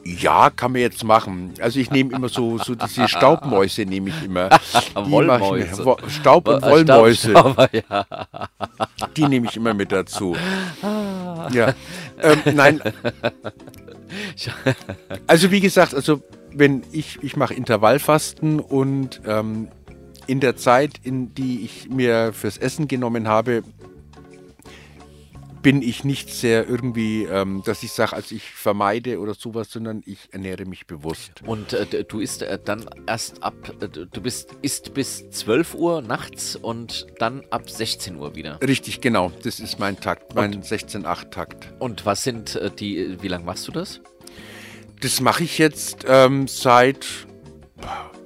Ja, kann man jetzt machen. Also ich nehme immer so, so diese Staubmäuse nehme ich immer. Ich Wollmäuse. mir. Staub und Äh, Wollmäuse, Staubsauger, ja. die nehme ich immer mit dazu. Ja, ähm, nein. Also wie gesagt, also wenn ich, ich mache Intervallfasten und ähm, in der Zeit, in die ich mir fürs Essen genommen habe, bin ich nicht sehr irgendwie, ähm, dass ich sage, also ich vermeide oder sowas, sondern ich ernähre mich bewusst. Und äh, du isst äh, dann erst ab, äh, du bist isst bis 12 Uhr nachts und dann ab 16 Uhr wieder. Richtig, genau. Das ist mein Takt, mein 16-8-Takt. Und was sind äh, die, wie lange machst du das? Das mache ich jetzt ähm, seit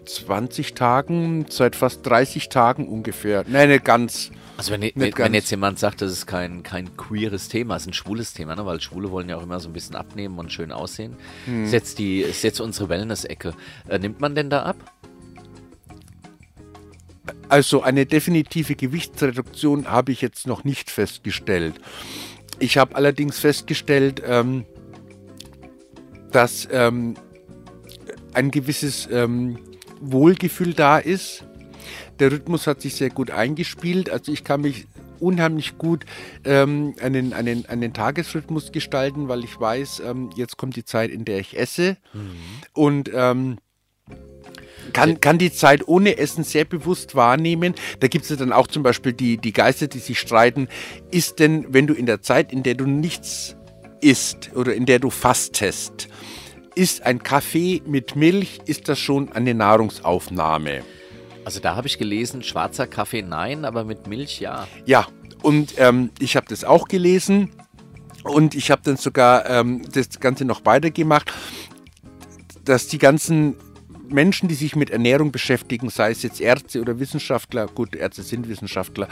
20 Tagen, seit fast 30 Tagen ungefähr. Nein, nicht ganz. Also wenn, wenn, wenn jetzt jemand sagt, das ist kein, kein queeres Thema, es ist ein schwules Thema, ne? weil Schwule wollen ja auch immer so ein bisschen abnehmen und schön aussehen. Hm. Ist, jetzt die, ist jetzt unsere Wellness-Ecke. Äh, nimmt man denn da ab? Also eine definitive Gewichtsreduktion habe ich jetzt noch nicht festgestellt. Ich habe allerdings festgestellt, ähm, dass ähm, ein gewisses ähm, Wohlgefühl da ist. Der Rhythmus hat sich sehr gut eingespielt. Also ich kann mich unheimlich gut ähm, einen, einen, einen Tagesrhythmus gestalten, weil ich weiß, ähm, jetzt kommt die Zeit, in der ich esse. Und ähm, kann, kann die Zeit ohne Essen sehr bewusst wahrnehmen. Da gibt es ja dann auch zum Beispiel die, die Geister, die sich streiten. Ist denn, wenn du in der Zeit, in der du nichts isst oder in der du fastest, ist ein Kaffee mit Milch, ist das schon eine Nahrungsaufnahme? Also da habe ich gelesen, schwarzer Kaffee nein, aber mit Milch ja. Ja, und ähm, ich habe das auch gelesen und ich habe dann sogar ähm, das Ganze noch weitergemacht, dass die ganzen Menschen, die sich mit Ernährung beschäftigen, sei es jetzt Ärzte oder Wissenschaftler, gut, Ärzte sind Wissenschaftler,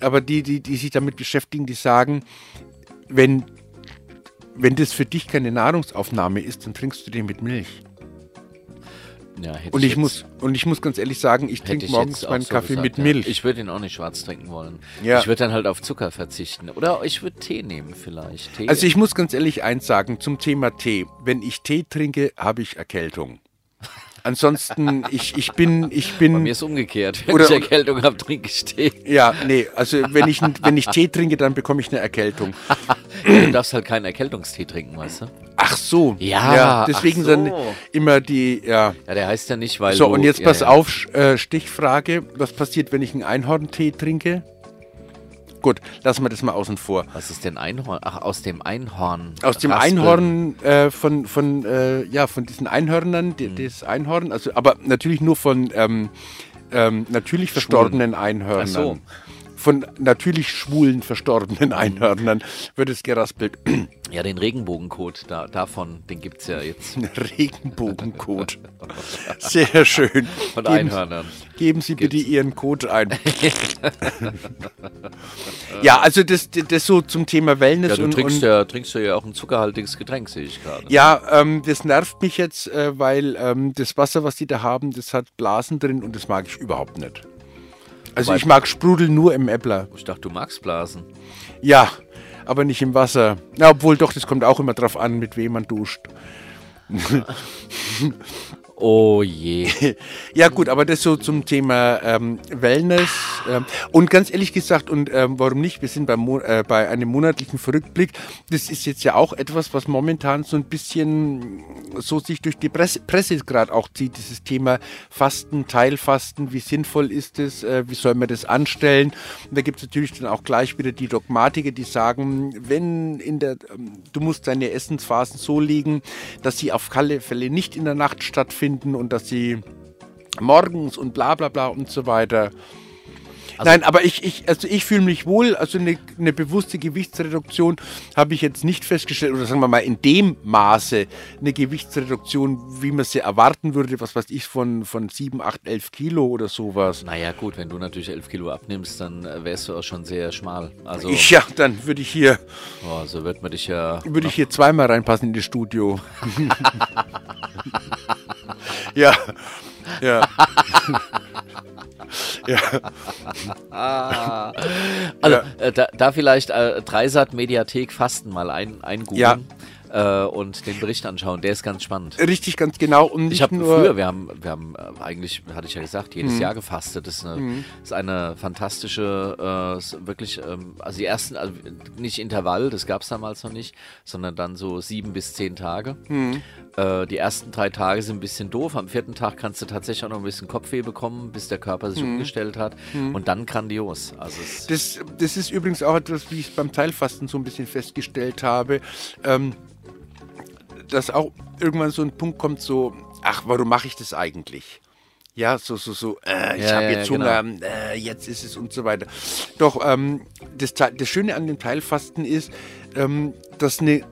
aber die, die, die sich damit beschäftigen, die sagen, wenn, wenn das für dich keine Nahrungsaufnahme ist, dann trinkst du den mit Milch. Ja Und ich, jetzt- muss, und ich muss ganz ehrlich sagen, ich trinke ich morgens meinen so Kaffee gesagt, mit ja. Milch. Ich würde ihn auch nicht schwarz trinken wollen. Ja. Ich würde dann halt auf Zucker verzichten. Oder ich würde Tee nehmen vielleicht. Tee. Also ich muss ganz ehrlich eins sagen zum Thema Tee. Wenn ich Tee trinke, habe ich Erkältung. Ansonsten, ich, ich bin, ich Bei mir bin, ist umgekehrt. Wenn Oder- ich Erkältung habe, trinke ich Tee. ja, nee, also wenn ich, wenn ich Tee trinke, dann bekomme ich eine Erkältung. Du darfst halt keinen Erkältungstee trinken, weißt du? Ach so. Ja, deswegen ach so. dann immer die, ja. Ja, der heißt ja nicht, weil So, du, und jetzt ja, pass ja. auf, äh, Stichfrage. Was passiert, wenn ich einen Einhorntee trinke? Gut, lassen wir das mal außen vor. Was ist denn Einhorn? Ach, aus dem Einhorn. Aus dem Raspeln. Einhorn, äh, von, von, äh, ja, von diesen Einhörnern, die, Mhm. das Einhorn, also, aber natürlich nur von ähm, ähm, natürlich verstorbenen Ach Einhörnern. so. Von natürlich schwulen, verstorbenen Einhörnern wird es geraspelt. Ja, den Regenbogencode, da, davon, den gibt es ja jetzt. Regenbogencode. Sehr schön. Von geben, Einhörnern. Geben Sie bitte Ihren Code ein. ja, also das, das so zum Thema Wellness. Ja, du und, trinkst, und, ja, trinkst du ja auch ein zuckerhaltiges Getränk, sehe ich gerade. Ja, ähm, das nervt mich jetzt, äh, weil ähm, das Wasser, was die da haben, das hat Blasen drin und das mag ich überhaupt nicht. Also ich mag Sprudel nur im Äppler. Ich dachte, du magst Blasen. Ja, aber nicht im Wasser. Na, obwohl doch, das kommt auch immer drauf an, mit wem man duscht. Oh je. ja gut, aber das so zum Thema ähm, Wellness. Ähm, und ganz ehrlich gesagt, und ähm, warum nicht, wir sind beim äh, bei einem monatlichen Rückblick. Das ist jetzt ja auch etwas, was momentan so ein bisschen so sich durch die Presse, Presse gerade auch zieht. Dieses Thema Fasten, Teilfasten, wie sinnvoll ist es, äh, wie soll man das anstellen? Und da gibt es natürlich dann auch gleich wieder die Dogmatiker, die sagen, wenn in der, ähm, du musst deine Essensphasen so legen, dass sie auf alle Fälle nicht in der Nacht stattfinden finden und dass sie morgens und bla bla bla und so weiter. Also Nein, aber ich, ich, also ich fühle mich wohl, also eine, eine bewusste Gewichtsreduktion habe ich jetzt nicht festgestellt, oder sagen wir mal in dem Maße eine Gewichtsreduktion, wie man sie erwarten würde, was weiß ich, von, von 7, 8, 11 Kilo oder sowas. Naja gut, wenn du natürlich 11 Kilo abnimmst, dann äh, wärst du auch schon sehr schmal. Also, ja, dann würde ich hier... Oh, so wird man dich ja... Würde ich hier zweimal reinpassen in das Studio. Ja. Ja. ja. also, ja. Äh, da, da, vielleicht äh, Dreisat Mediathek Fasten mal ein, eingoogeln. Ja äh, und den Bericht anschauen. Der ist ganz spannend. Richtig, ganz genau. Und ich habe früher, wir haben, wir haben äh, eigentlich, hatte ich ja gesagt, jedes mhm. Jahr gefastet. Das ist eine, mhm. ist eine fantastische, äh, wirklich, ähm, also die ersten, also nicht Intervall, das gab es damals noch nicht, sondern dann so sieben bis zehn Tage. Mhm. Äh, die ersten drei Tage sind ein bisschen doof. Am vierten Tag kannst du tatsächlich auch noch ein bisschen Kopfweh bekommen, bis der Körper sich mhm. umgestellt hat. Mhm. Und dann grandios. Also das, das ist übrigens auch etwas, wie ich es beim Teilfasten so ein bisschen festgestellt habe. Ähm, dass auch irgendwann so ein Punkt kommt, so, ach, warum mache ich das eigentlich? Ja, so, so, so, äh, ich ja, habe jetzt ja, Hunger, genau. äh, jetzt ist es und so weiter. Doch ähm, das, das Schöne an dem Teilfasten ist, ähm, dass, eine,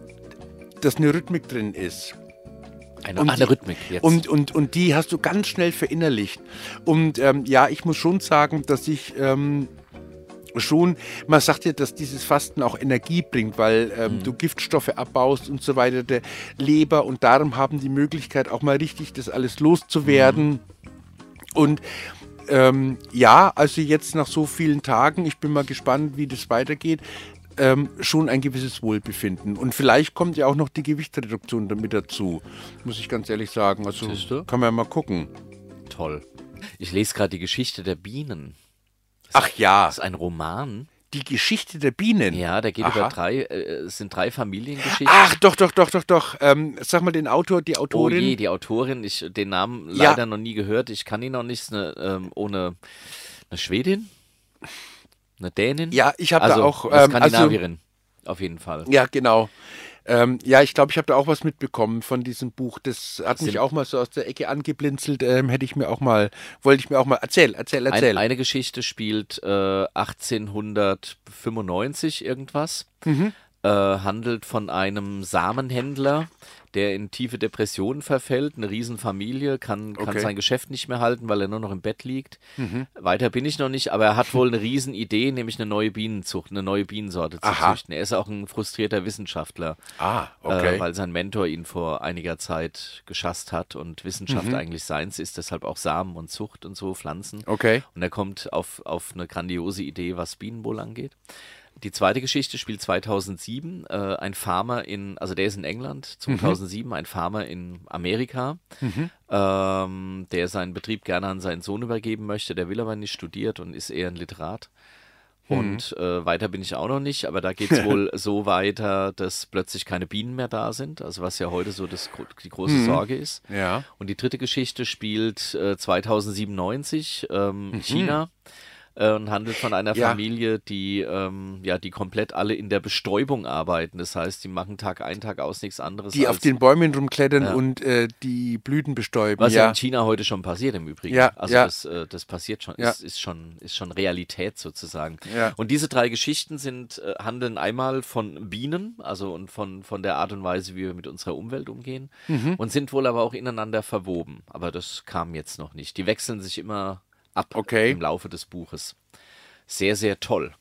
dass eine Rhythmik drin ist. Eine, und eine Rhythmik jetzt. Und, und, und die hast du ganz schnell verinnerlicht. Und ähm, ja, ich muss schon sagen, dass ich ähm, schon, man sagt ja, dass dieses Fasten auch Energie bringt, weil ähm, mhm. du Giftstoffe abbaust und so weiter. Der Leber und Darm haben die Möglichkeit, auch mal richtig das alles loszuwerden. Mhm. Und ähm, ja, also jetzt nach so vielen Tagen, ich bin mal gespannt, wie das weitergeht, ähm, schon ein gewisses Wohlbefinden. Und vielleicht kommt ja auch noch die Gewichtsreduktion damit dazu, muss ich ganz ehrlich sagen. Also kann man ja mal gucken. Toll. Ich lese gerade die Geschichte der Bienen. Ach ja. Das ist ein Roman. Die Geschichte der Bienen. Ja, der geht Aha. über drei, äh, es sind drei Familiengeschichten. Ach, doch, doch, doch, doch, doch. Ähm, sag mal den Autor, die Autorin. Oh je, die Autorin, ich den Namen ja. leider noch nie gehört. Ich kann ihn noch nicht, eine, ähm, ohne eine Schwedin, eine Dänin. Ja, ich habe also, da auch. Ähm, also Skandinavierin, also, auf jeden Fall. Ja, genau. Ähm, ja, ich glaube, ich habe da auch was mitbekommen von diesem Buch. Das hat Sind mich auch mal so aus der Ecke angeblinzelt. Ähm, hätte ich mir auch mal, wollte ich mir auch mal. Erzähl, erzähl, erzähl. Ein, eine Geschichte spielt äh, 1895 irgendwas. Mhm. Äh, handelt von einem Samenhändler, der in tiefe Depressionen verfällt, eine Riesenfamilie, kann, kann okay. sein Geschäft nicht mehr halten, weil er nur noch im Bett liegt. Mhm. Weiter bin ich noch nicht, aber er hat wohl eine Riesenidee, nämlich eine neue Bienenzucht, eine neue Bienensorte zu Aha. züchten. Er ist auch ein frustrierter Wissenschaftler, ah, okay. äh, weil sein Mentor ihn vor einiger Zeit geschasst hat und Wissenschaft mhm. eigentlich seins ist, deshalb auch Samen und Zucht und so, Pflanzen. Okay. Und er kommt auf, auf eine grandiose Idee, was Bienenwohl angeht. Die zweite Geschichte spielt 2007. Äh, ein Farmer in, also der ist in England, 2007, mhm. ein Farmer in Amerika, mhm. ähm, der seinen Betrieb gerne an seinen Sohn übergeben möchte. Der will aber nicht studiert und ist eher ein Literat. Mhm. Und äh, weiter bin ich auch noch nicht, aber da geht es wohl so weiter, dass plötzlich keine Bienen mehr da sind, also was ja heute so das, die große mhm. Sorge ist. Ja. Und die dritte Geschichte spielt äh, 2097 ähm, mhm. China äh, und handelt von einer Ja. Familie, die ähm, ja, die komplett alle in der Bestäubung arbeiten. Das heißt, die machen Tag ein, Tag aus nichts anderes. Die als auf den Bäumen rumklettern Ja. und äh, die Blüten bestäuben. Was ja. in China heute schon passiert im Übrigen. Ja, also. Das, äh, das passiert schon, Ja. ist, ist schon, ist schon Realität sozusagen. Ja. Und diese drei Geschichten sind, äh, handeln einmal von Bienen, also und von, von der Art und Weise, wie wir mit unserer Umwelt umgehen, Mhm. und sind wohl aber auch ineinander verwoben. Aber das kam jetzt noch nicht. Die wechseln sich immer ab Okay. im Laufe des Buches. Sehr, sehr toll.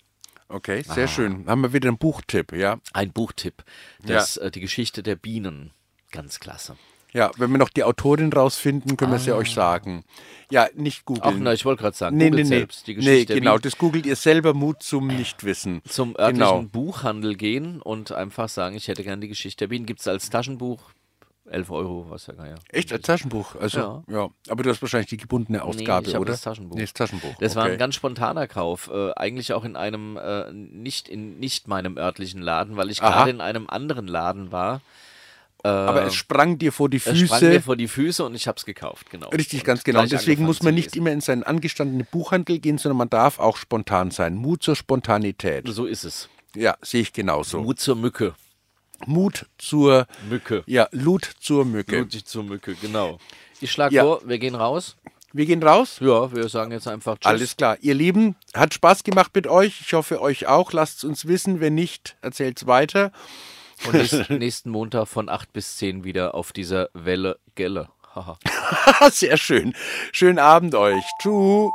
Okay, Ah. sehr schön. Haben wir wieder einen Buchtipp, ja. Ein Buchtipp. Das, äh, die Geschichte der Bienen. Ganz klasse. Ja, wenn wir noch die Autorin rausfinden, können wir es ja euch sagen. Ja, nicht Ach, googeln. na, ich wollte gerade sagen, nee, nee, googelt nee. selbst die Geschichte nee, genau, das googelt ihr selber Mut zum Nichtwissen. zum örtlichen Genau. Buchhandel gehen und einfach sagen, ich hätte gern die Geschichte der Bienen. Gibt es als Taschenbuch 11 Euro, was ja ja. Echt, als Taschenbuch? Also, ja. Aber du hast wahrscheinlich die gebundene Ausgabe, ich hab oder? das Taschenbuch. Nee, das Taschenbuch. Das war okay. ein ganz spontaner Kauf, äh, eigentlich auch in einem äh, nicht in nicht meinem örtlichen Laden, weil ich gerade in einem anderen Laden war. Aber es sprang dir vor die Es sprang mir Füße. vor die Füße und ich habe es gekauft, genau. Richtig, Und ganz genau. Deswegen muss man nicht immer in seinen angestandenen Buchhandel gehen, sondern man darf auch spontan sein. Mut zur Spontanität. So ist es. Ja, sehe ich genauso. Mut zur Mücke. Mut zur, Mücke. ja, Lut zur Mücke. Mutig zur Mücke, genau. Ich schlage Ja. vor, wir gehen raus. Wir gehen raus. Ja, wir sagen jetzt einfach Tschüss. Alles klar. Ihr Lieben, hat Spaß gemacht mit euch. Ich hoffe, euch auch. Lasst es uns wissen. Wenn nicht, erzählt's weiter. Und nächsten, nächsten Montag von 8 bis 10 wieder auf dieser Welle Gelle. Haha. Sehr schön. Schönen Abend euch. Tschüss.